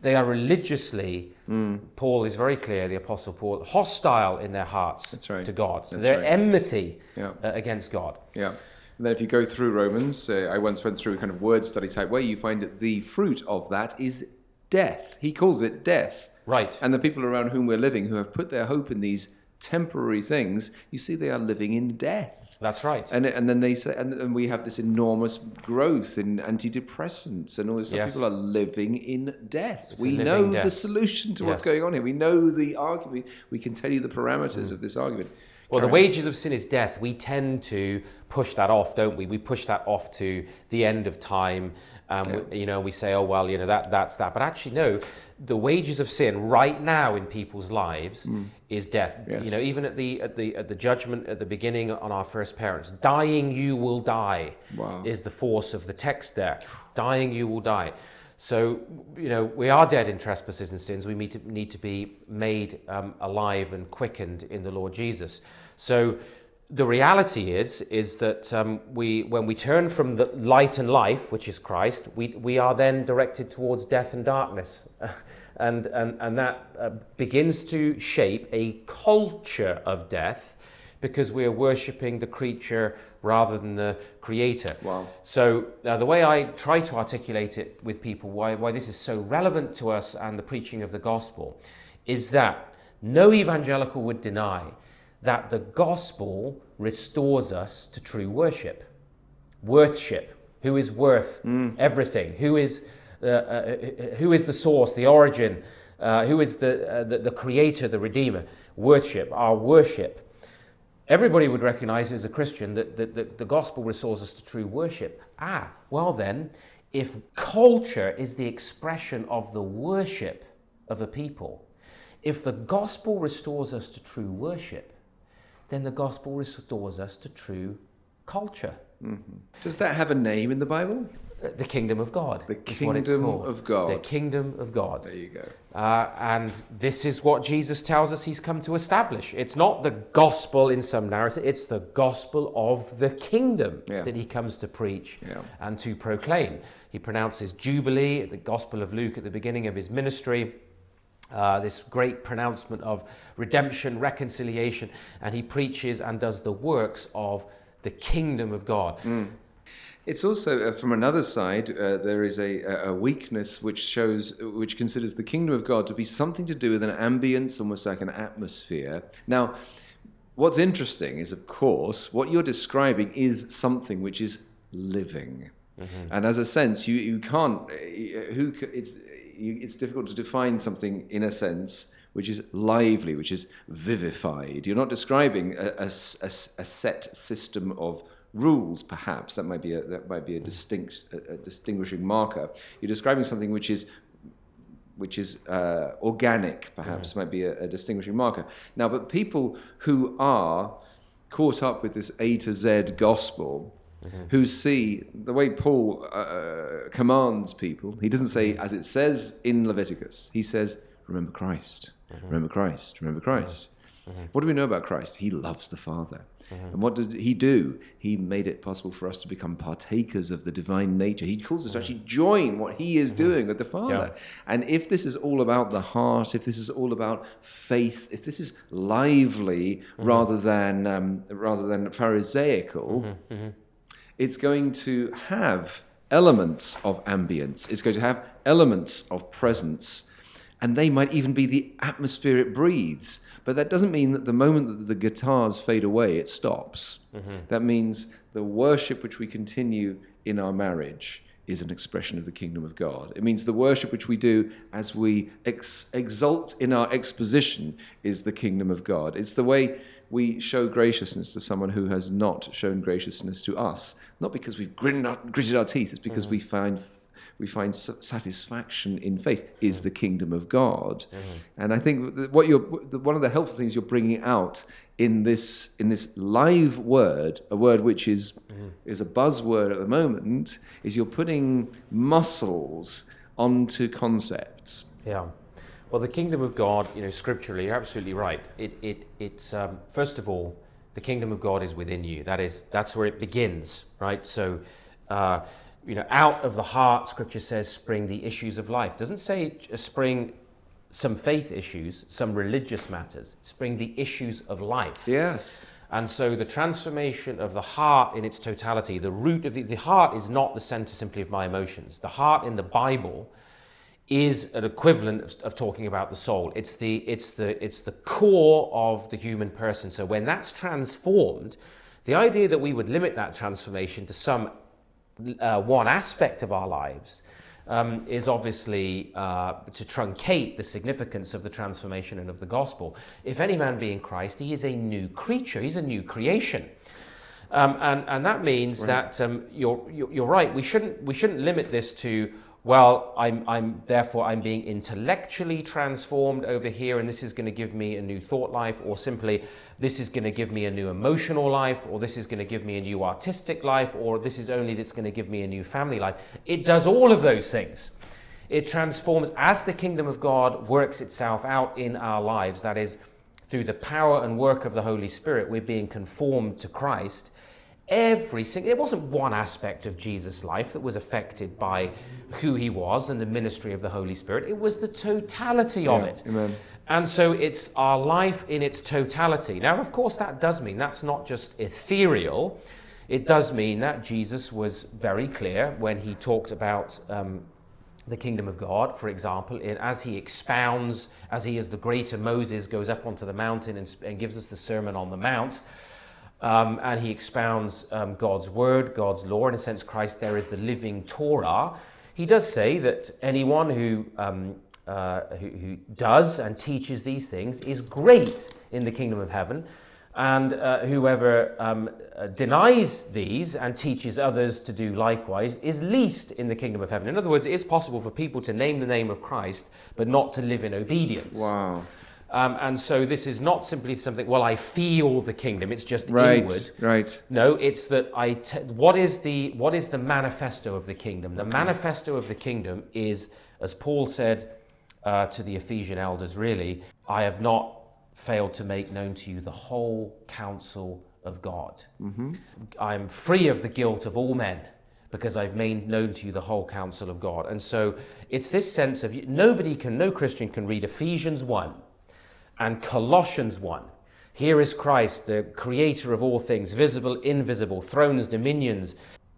They are religiously, mm. Paul is very clear, the Apostle Paul, hostile in their hearts right. to God. So That's they're right. enmity yeah. uh, against God. Yeah. And then if you go through Romans, uh, I once went through a kind of word study type way, you find that the fruit of that is death. He calls it death. Right. And the people around whom we're living who have put their hope in these temporary things, you see they are living in death. That's right. And, and then they say, and, and we have this enormous growth in antidepressants and all this stuff. Yes. People are living in death. It's we know death. the solution to what's going on here. We know the argument. We can tell you the parameters mm. of this argument. Well, the Carry on. wages of sin is death. We tend to push that off, don't we? We push that off to the end of time. Um, we- you know, we say, oh well, you know that that's that. But actually, no. The wages of sin right now in people's lives is death. Yes. You know, even at the at the at the judgment at the beginning on our first parents, dying you will die Wow. is the force of the text there. Dying you will die. So, you know, we are dead in trespasses and sins. We need to, need to be made um, alive and quickened in the Lord Jesus. So, the reality is, is that um, we, when we turn from the light and life, which is Christ, we, we are then directed towards death and darkness. and, and, and that uh, begins to shape a culture of death because we are worshipping the creature rather than the creator. Wow. So uh, the way I try to articulate it with people, why, why this is so relevant to us and the preaching of the gospel, is that no evangelical would deny that the gospel restores us to true worship. Worthship. Who is worth everything? Who is, uh, uh, who is the source, the origin? Uh, who is the, uh, the, the creator, the redeemer? Worship, our worship. Everybody would recognize as a Christian that, that, that the gospel restores us to true worship. Ah, well then, if culture is the expression of the worship of a people, if the gospel restores us to true worship, then the gospel restores us to true culture. Does that have a name in the Bible? Uh, The kingdom of God. The is what it's kingdom of God. The kingdom of God. There you go. Uh, and this is what Jesus tells us he's come to establish. It's not the gospel in some narrative, it's the gospel of the kingdom Yeah. that he comes to preach Yeah. and to proclaim. He pronounces Jubilee, the Gospel of Luke, at the beginning of his ministry. Uh, this great pronouncement of redemption, reconciliation, and he preaches and does the works of the kingdom of God. It's also uh, from another side. Uh, there is a, a weakness which shows, which considers the kingdom of God to be something to do with an ambience, almost like an atmosphere. Now, what's interesting is, of course, what you're describing is something which is living, and as a sense, you you can't. uh, Who it's you, it's difficult to define something in a sense which is lively, which is vivified. You're not describing a set system of rules, perhaps that might be a, that might be a distinct a, a distinguishing marker. You're describing something which is which is uh, organic, perhaps might be a, a distinguishing marker. Now, but people who are caught up with this A to Z gospel, Mm-hmm. who see the way Paul uh, uh, commands people, he doesn't say, as it says in Leviticus, he says, Remember Christ, mm-hmm. remember Christ, remember Christ. Mm-hmm. What do we know about Christ? He loves the Father. And what did he do? He made it possible for us to become partakers of the divine nature. He calls us to actually join what he is doing with the Father. And if this is all about the heart, if this is all about faith, if this is lively rather than um, rather than Pharisaical, it's going to have elements of ambience. It's going to have elements of presence, and they might even be the atmosphere it breathes. But that doesn't mean that the moment that the guitars fade away, it stops. Mm-hmm. That means the worship which we continue in our marriage is an expression of the kingdom of God. It means the worship which we do as we ex- exult in our exposition is the kingdom of God. It's the way we show graciousness to someone who has not shown graciousness to us, not because we've gritted our, gritted our teeth, it's because mm-hmm. we find we find satisfaction in faith is mm. the kingdom of God. Mm-hmm. And I think what you're one of the helpful things you're bringing out in this in this live word, a word which is mm-hmm. is a buzzword at the moment, is you're putting muscles onto concepts. Yeah. Well, the kingdom of God, you know, scripturally, you're absolutely right. It, it, it's um, first of all, the kingdom of God is within you. That is, that's where it begins, right? So, uh, you know, out of the heart, Scripture says, spring the issues of life. Doesn't say uh, spring some faith issues, some religious matters. Spring the issues of life. Yes. And so the transformation of the heart in its totality, the root of the, the heart is not the center simply of my emotions. The heart in the Bible is an equivalent of, of, talking about the soul. It's the, it's, the, it's the core of the human person. So when that's transformed, the idea that we would limit that transformation to some uh, one aspect of our lives um, is obviously uh, to truncate the significance of the transformation and of the gospel. If any man be in Christ, he is a new creature, he's a new creation. Um, and, and that means right. that um, you're, you're right, we shouldn't, we shouldn't limit this to well, I'm, I'm therefore I'm being intellectually transformed over here, and this is going to give me a new thought life, or simply this is going to give me a new emotional life, or this is going to give me a new artistic life, or this is only that's going to give me a new family life. It does all of those things. It transforms as the kingdom of God works itself out in our lives. That is, through the power and work of the Holy Spirit, we're being conformed to Christ every single, it wasn't one aspect of Jesus' life that was affected by who he was and the ministry of the Holy Spirit. It was the totality yeah, of it. Amen. And so it's our life in its totality. Now, of course, that does mean that's not just ethereal. It does mean that Jesus was very clear when he talked about um, the kingdom of God, for example, in, as he expounds, as he is the greater Moses, goes up onto the mountain and, and gives us the Sermon on the Mount um, and he expounds um, God's word, God's law. In a sense, Christ there is the living Torah. He does say that anyone who, um, uh, who, who, does and teaches these things is great in the kingdom of heaven. And uh, whoever um, uh, denies these and teaches others to do likewise is least in the kingdom of heaven. In other words, it is possible for people to name the name of Christ but not to live in obedience. Wow. Um, and so this is not simply something, well, I feel the kingdom, it's just right, inward. Right. No, it's that I. Te- what, is the, what is the manifesto of the kingdom? The okay. manifesto of the kingdom is, as Paul said uh, to the Ephesian elders, really, I have not failed to make known to you the whole counsel of God. Mm-hmm. I'm free of the guilt of all men because I've made known to you the whole counsel of God. And so it's this sense of nobody can, no Christian can read Ephesians 1 and Colossians 1. Here is Christ, the creator of all things, visible, invisible, thrones, dominions,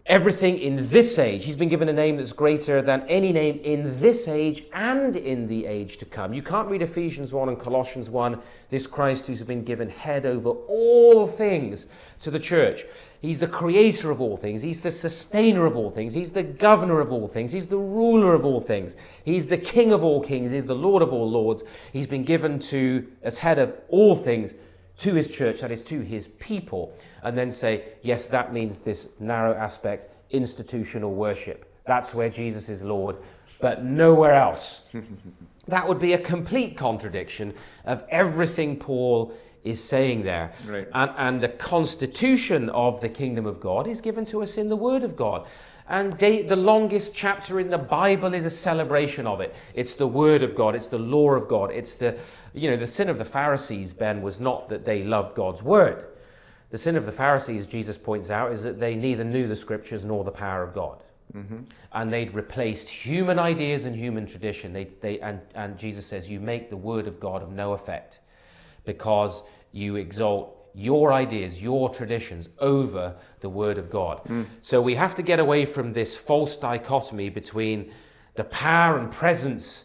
everything in this age. He's been given a name that's greater than any name in this age and in the age to come. You can't read Ephesians 1 and Colossians 1, this Christ who's been given head over all things to the church. He's the creator of all things. He's the sustainer of all things. He's the governor of all things. He's the ruler of all things. He's the king of all kings. He's the lord of all lords. He's been given to, as head of all things, to his church, that is, to his people. And then say, yes, that means this narrow aspect, institutional worship. That's where Jesus is Lord, but nowhere else. that would be a complete contradiction of everything Paul is saying there. Right. And, and the constitution of the kingdom of God is given to us in the Word of God. And they, the longest chapter in the Bible is a celebration of it. It's the Word of God. It's the law of God. It's the, you know, the sin of the Pharisees, Ben, was not that they loved God's Word. The sin of the Pharisees, Jesus points out, is that they neither knew the Scriptures nor the power of God. Mm-hmm. And they'd replaced human ideas and human tradition. They, they, and, and Jesus says, You make the Word of God of no effect because you exalt your ideas, your traditions over the Word of God. Mm. So we have to get away from this false dichotomy between the power and presence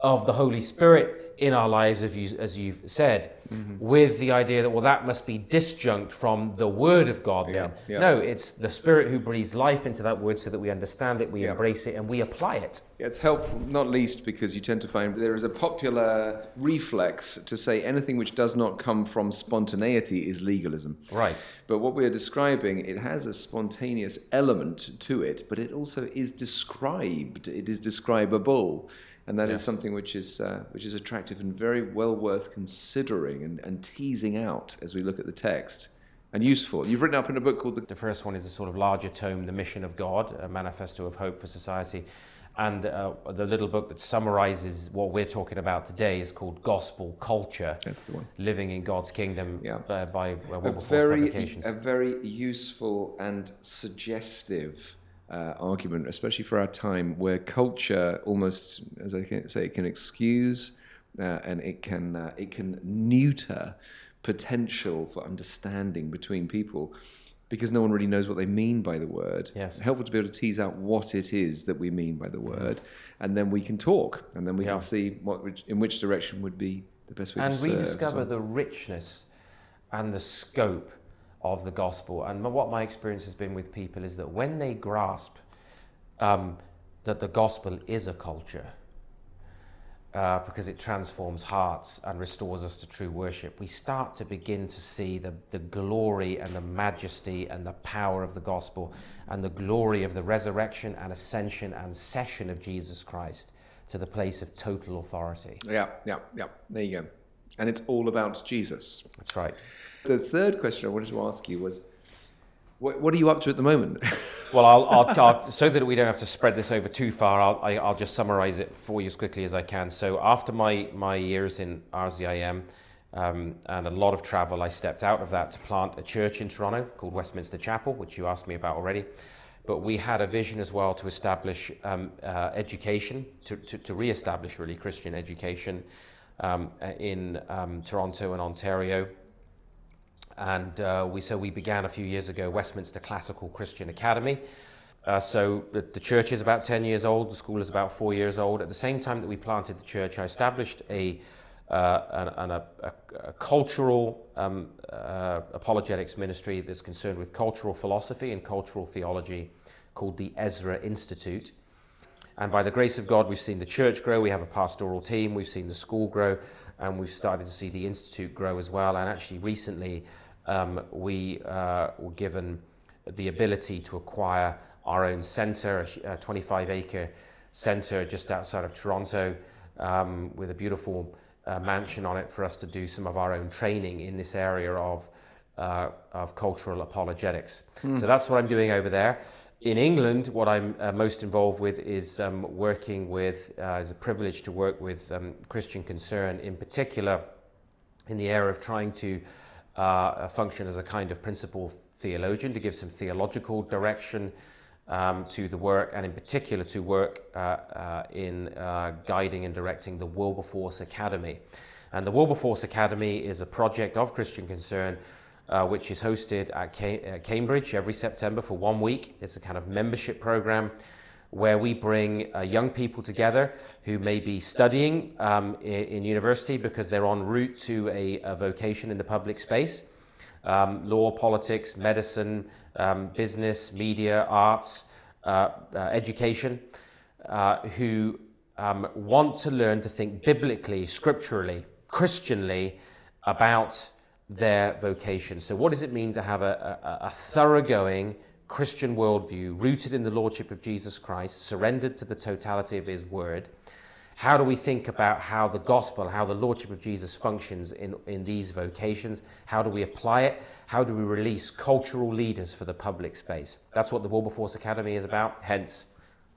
of the Holy Spirit in our lives, as, you, as you've said, mm-hmm. with the idea that, well, that must be disjunct from the Word of God then. Yeah, yeah. No, it's the Spirit who breathes life into that Word so that we understand it, we yeah. embrace it, and we apply it. It's helpful, not least because you tend to find there is a popular reflex to say anything which does not come from spontaneity is legalism. Right. But what we're describing, it has a spontaneous element to it, but it also is described, it is describable and that yes. is something which is uh, which is attractive and very well worth considering and, and teasing out as we look at the text and useful. You've written up in a book called the... the first one is a sort of larger tome, The Mission of God, a manifesto of hope for society. And uh, the little book that summarizes what we're talking about today is called Gospel Culture. That's the one. Living in God's Kingdom yeah. uh, by uh, Wilberforce very, Publications. A very useful and suggestive uh, argument, especially for our time, where culture almost, as I can say, it can excuse uh, and it can uh, it can neuter potential for understanding between people because no one really knows what they mean by the word. Yes. Helpful to be able to tease out what it is that we mean by the word, and then we can talk, and then we Yeah. can see what in which direction would be the best way and rediscover the richness and the scope of the gospel. And what my experience has been with people is that when they grasp um, that the gospel is a culture, uh, because it transforms hearts and restores us to true worship, we start to begin to see the, the glory and the majesty and the power of the gospel and the glory of the resurrection and ascension and session of Jesus Christ to the place of total authority. Yeah, yeah, yeah. There you go. And it's all about Jesus. That's right. The third question I wanted to ask you was, what, what are you up to at the moment? Well, I'll, I'll, I'll, so that we don't have to spread this over too far, I'll, I, I'll just summarize it for you as quickly as I can. So, after my, my years in RZIM um, and a lot of travel, I stepped out of that to plant a church in Toronto called Westminster Chapel, which you asked me about already. But we had a vision as well to establish um, uh, education, to, to, to re establish really Christian education um, in um, Toronto and Ontario and uh, we so we began a few years ago Westminster Classical Christian Academy. Uh, so the, the church is about 10 years old, the school is about four years old. At the same time that we planted the church, I established a, uh, an, an, a, a, cultural um, uh, apologetics ministry that's concerned with cultural philosophy and cultural theology called the Ezra Institute. And by the grace of God, we've seen the church grow. We have a pastoral team. We've seen the school grow. And we've started to see the institute grow as well. And actually, recently, um, we uh, were given the ability to acquire our own centre, a 25 acre centre just outside of Toronto, um, with a beautiful uh, mansion on it for us to do some of our own training in this area of, uh, of cultural apologetics. So that's what I'm doing over there. In England, what I'm uh, most involved with is um, working with, uh, it's a privilege to work with um, Christian Concern, in particular in the area of trying to uh, function as a kind of principal theologian to give some theological direction um, to the work, and in particular to work uh, uh, in uh, guiding and directing the Wilberforce Academy. And the Wilberforce Academy is a project of Christian Concern uh, which is hosted at Ca- uh, Cambridge every September for one week. It's a kind of membership program where we bring uh, young people together who may be studying um, in, in university because they're en route to a, a vocation in the public space um, law, politics, medicine, um, business, media, arts, uh, uh, education, uh, who um, want to learn to think biblically, scripturally, Christianly about their vocation. So, what does it mean to have a, a, a thoroughgoing Christian worldview rooted in the Lordship of Jesus Christ, surrendered to the totality of His Word? How do we think about how the gospel, how the Lordship of Jesus functions in, in these vocations? How do we apply it? How do we release cultural leaders for the public space? That's what the Wilberforce Academy is about, hence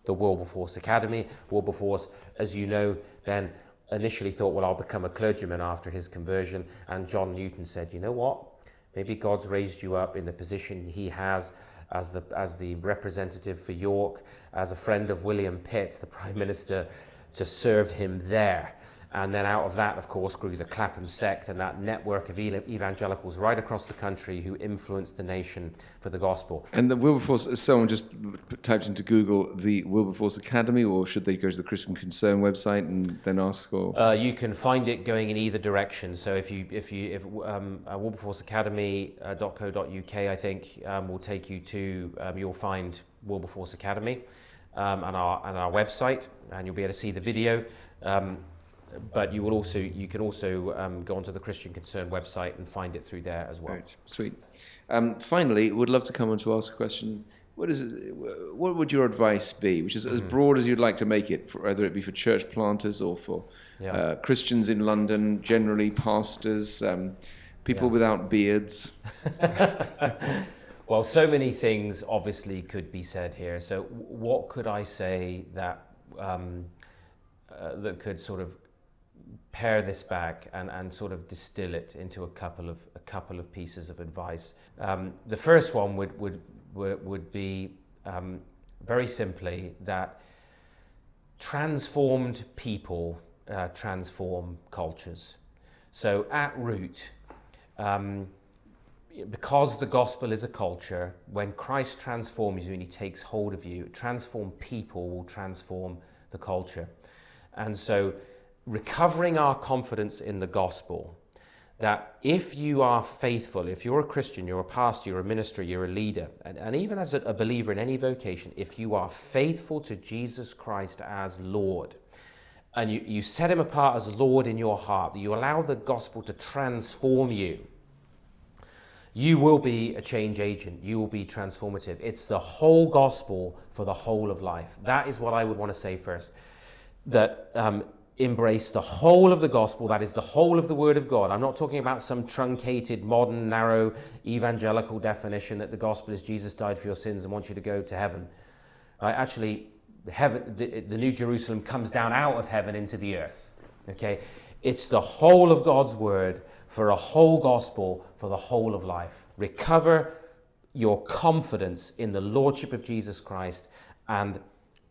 the Wilberforce Academy. Wilberforce, as you know, then initially thought, well, I'll become a clergyman after his conversion. And John Newton said, you know what? Maybe God's raised you up in the position he has as the, as the representative for York, as a friend of William Pitt, the Prime Minister, to serve him there. And then out of that, of course, grew the Clapham sect and that network of evangelicals right across the country who influenced the nation for the gospel. And the Wilberforce, someone just typed into Google the Wilberforce Academy, or should they go to the Christian Concern website and then ask? Or Uh, you can find it going in either direction. So if you if you if um, uh, wilberforceacademy.co.uk, I think um, will take you to um, you'll find Wilberforce Academy um, and our and our website, and you'll be able to see the video. Um, but you will also you can also um, go onto the Christian Concern website and find it through there as well. right, sweet. Um, finally, would love to come on to ask a question. What is it, what would your advice be, which is as broad as you'd like to make it, for, whether it be for church planters or for Yeah. uh, Christians in London, generally pastors, um, people Yeah. without beards? Well, so many things obviously could be said here. So, what could I say that um, uh, that could sort of pare this back and, and sort of distill it into a couple of a couple of pieces of advice? Um, the first one would would would, be um, very simply that transformed people uh, transform cultures. So, at root, Um, because the gospel is a culture, when Christ transforms you and he takes hold of you, transform people will transform the culture. And so, recovering our confidence in the gospel, that if you are faithful, if you're a Christian, you're a pastor, you're a minister, you're a leader, and, and even as a, a believer in any vocation, if you are faithful to Jesus Christ as Lord, and you, you set him apart as Lord in your heart, that you allow the gospel to transform you, you will be a change agent. You will be transformative. It's the whole gospel for the whole of life. That is what I would want to say first. That um, embrace the whole of the gospel, that is the whole of the Word of God. I'm not talking about some truncated, modern, narrow, evangelical definition that the gospel is Jesus died for your sins and wants you to go to heaven. Right? Actually, heaven, the, the New Jerusalem comes down out of heaven into the earth. Okay? It's the whole of God's Word for a whole gospel for the whole of life. Recover your confidence in the Lordship of Jesus Christ and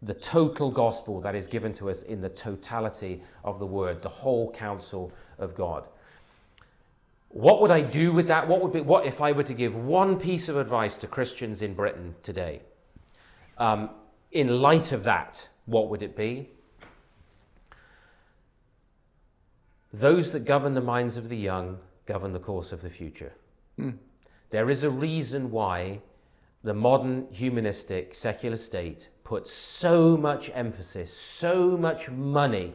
the total gospel that is given to us in the totality of the word, the whole counsel of God. What would I do with that? What would be what if I were to give one piece of advice to Christians in Britain today? Um, in light of that, what would it be? Those that govern the minds of the young govern the course of the future. Hmm. There is a reason why the modern humanistic secular state puts so much emphasis, so much money,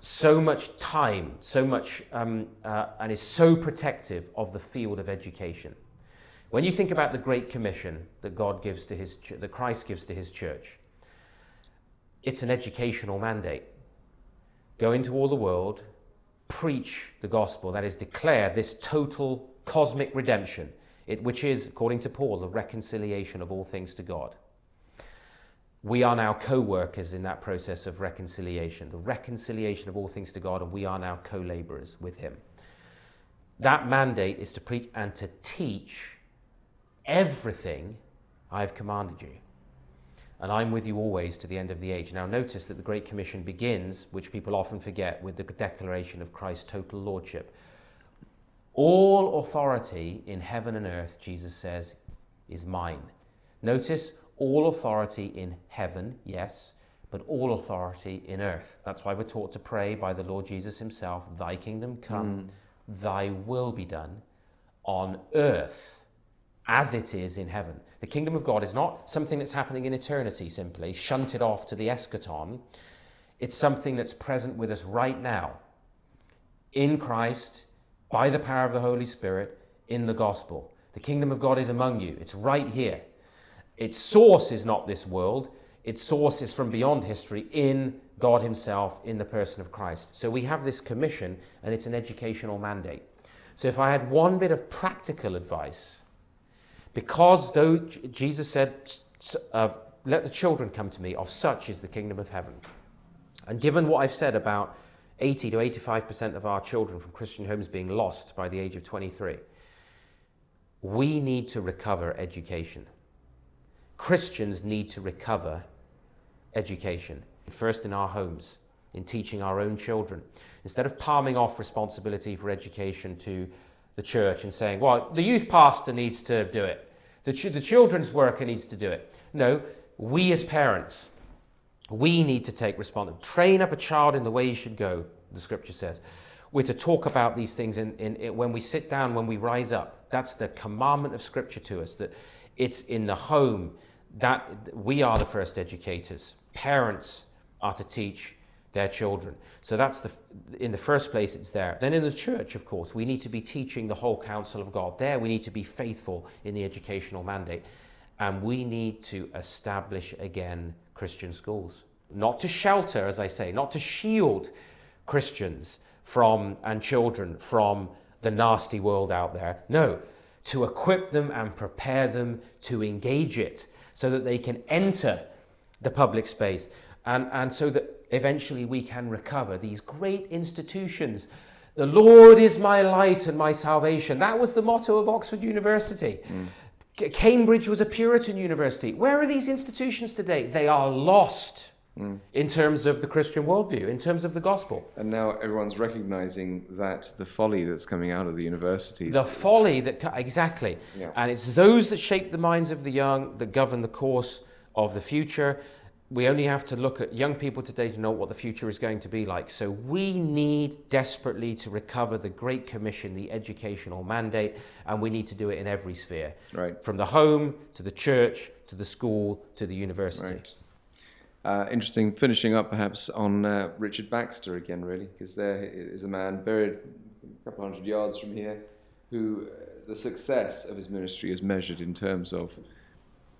so much time, so much, um, uh, and is so protective of the field of education. When you think about the Great Commission that God gives to his, that Christ gives to his church, it's an educational mandate. Go into all the world, preach the gospel, that is, declare this total cosmic redemption, it, which is, according to Paul, the reconciliation of all things to God. We are now co workers in that process of reconciliation, the reconciliation of all things to God, and we are now co laborers with Him. That mandate is to preach and to teach everything I have commanded you and I'm with you always to the end of the age. Now, notice that the Great Commission begins, which people often forget, with the declaration of Christ's total lordship. All authority in heaven and earth, Jesus says, is mine. Notice all authority in heaven, yes, but all authority in earth. That's why we're taught to pray by the Lord Jesus himself, Thy kingdom come, mm. Thy will be done on earth as it is in heaven. The kingdom of God is not something that's happening in eternity simply, shunted off to the eschaton. It's something that's present with us right now in Christ, by the power of the Holy Spirit, in the gospel. The kingdom of God is among you, it's right here. Its source is not this world, its source is from beyond history in God Himself, in the person of Christ. So we have this commission, and it's an educational mandate. So if I had one bit of practical advice, because though Jesus said, Let the children come to me, of such is the kingdom of heaven. And given what I've said about 80 to 85% of our children from Christian homes being lost by the age of 23, we need to recover education. Christians need to recover education, first in our homes, in teaching our own children. Instead of palming off responsibility for education to the church and saying, well, the youth pastor needs to do it. The, ch- the children's worker needs to do it. No, we as parents, we need to take responsibility. Train up a child in the way he should go, the scripture says. We're to talk about these things in, in, in, when we sit down, when we rise up. That's the commandment of scripture to us that it's in the home that we are the first educators. Parents are to teach their children. So that's the in the first place it's there. Then in the church, of course, we need to be teaching the whole counsel of God. There we need to be faithful in the educational mandate. And we need to establish again Christian schools. Not to shelter, as I say, not to shield Christians from and children from the nasty world out there. No, to equip them and prepare them to engage it so that they can enter the public space and, and so that eventually we can recover these great institutions. The Lord is my light and my salvation. That was the motto of Oxford University. Mm. Cambridge was a Puritan university. Where are these institutions today? They are lost. Mm. in terms of the Christian worldview, in terms of the gospel. And now everyone's recognizing that the folly that's coming out of the universities. The folly that, exactly. Yeah. And it's those that shape the minds of the young that govern the course of the future. We only have to look at young people today to know what the future is going to be like. So we need desperately to recover the Great Commission, the educational mandate, and we need to do it in every sphere. Right. From the home to the church to the school to the university. Right. Uh, interesting, finishing up perhaps on uh, Richard Baxter again, really, because there is a man buried a couple hundred yards from here who uh, the success of his ministry is measured in terms of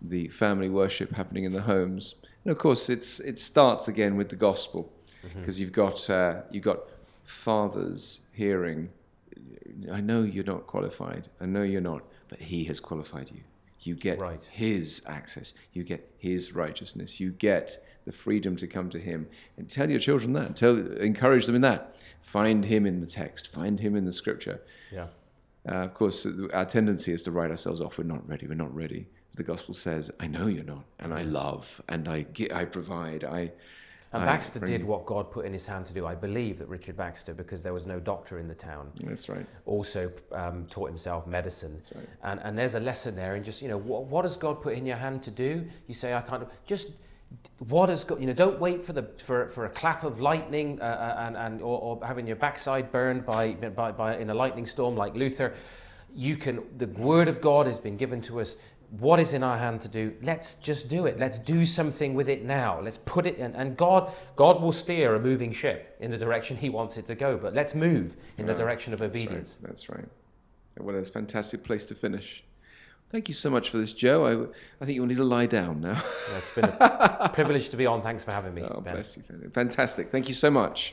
the family worship happening in the homes. And of course, it's, it starts again with the gospel, because mm-hmm. you've, got, uh, you've got fathers hearing, I know you're not qualified, I know you're not, but he has qualified you. You get right. his access, you get his righteousness, you get the freedom to come to Him. And tell your children that. Tell, encourage them in that. Find Him in the text. Find Him in the Scripture. Yeah. Uh, of course, our tendency is to write ourselves off. We're not ready. We're not ready. The gospel says, "I know you're not, and I love, and I I provide, I." And Baxter did what God put in his hand to do. I believe that Richard Baxter, because there was no doctor in the town, that's right, also um, taught himself medicine. That's right. And and there's a lesson there in just you know what, what does God put in your hand to do? You say I can't. Just what has got you know don't wait for the for, for a clap of lightning uh, uh, and, and or, or, having your backside burned by, by by in a lightning storm like luther. You can the word of god has been given to us. What is in our hand to do? Let's just do it. Let's do something with it now. Let's put it in and god god will steer a moving ship in the direction he wants it to go but let's move in the direction of obedience that's right, that's right. well it's a fantastic place to finish Thank you so much for this, Joe. I, I think you'll need to lie down now. yeah, it's been a privilege to be on. Thanks for having me. Oh, ben. bless you. Fantastic. Thank you so much.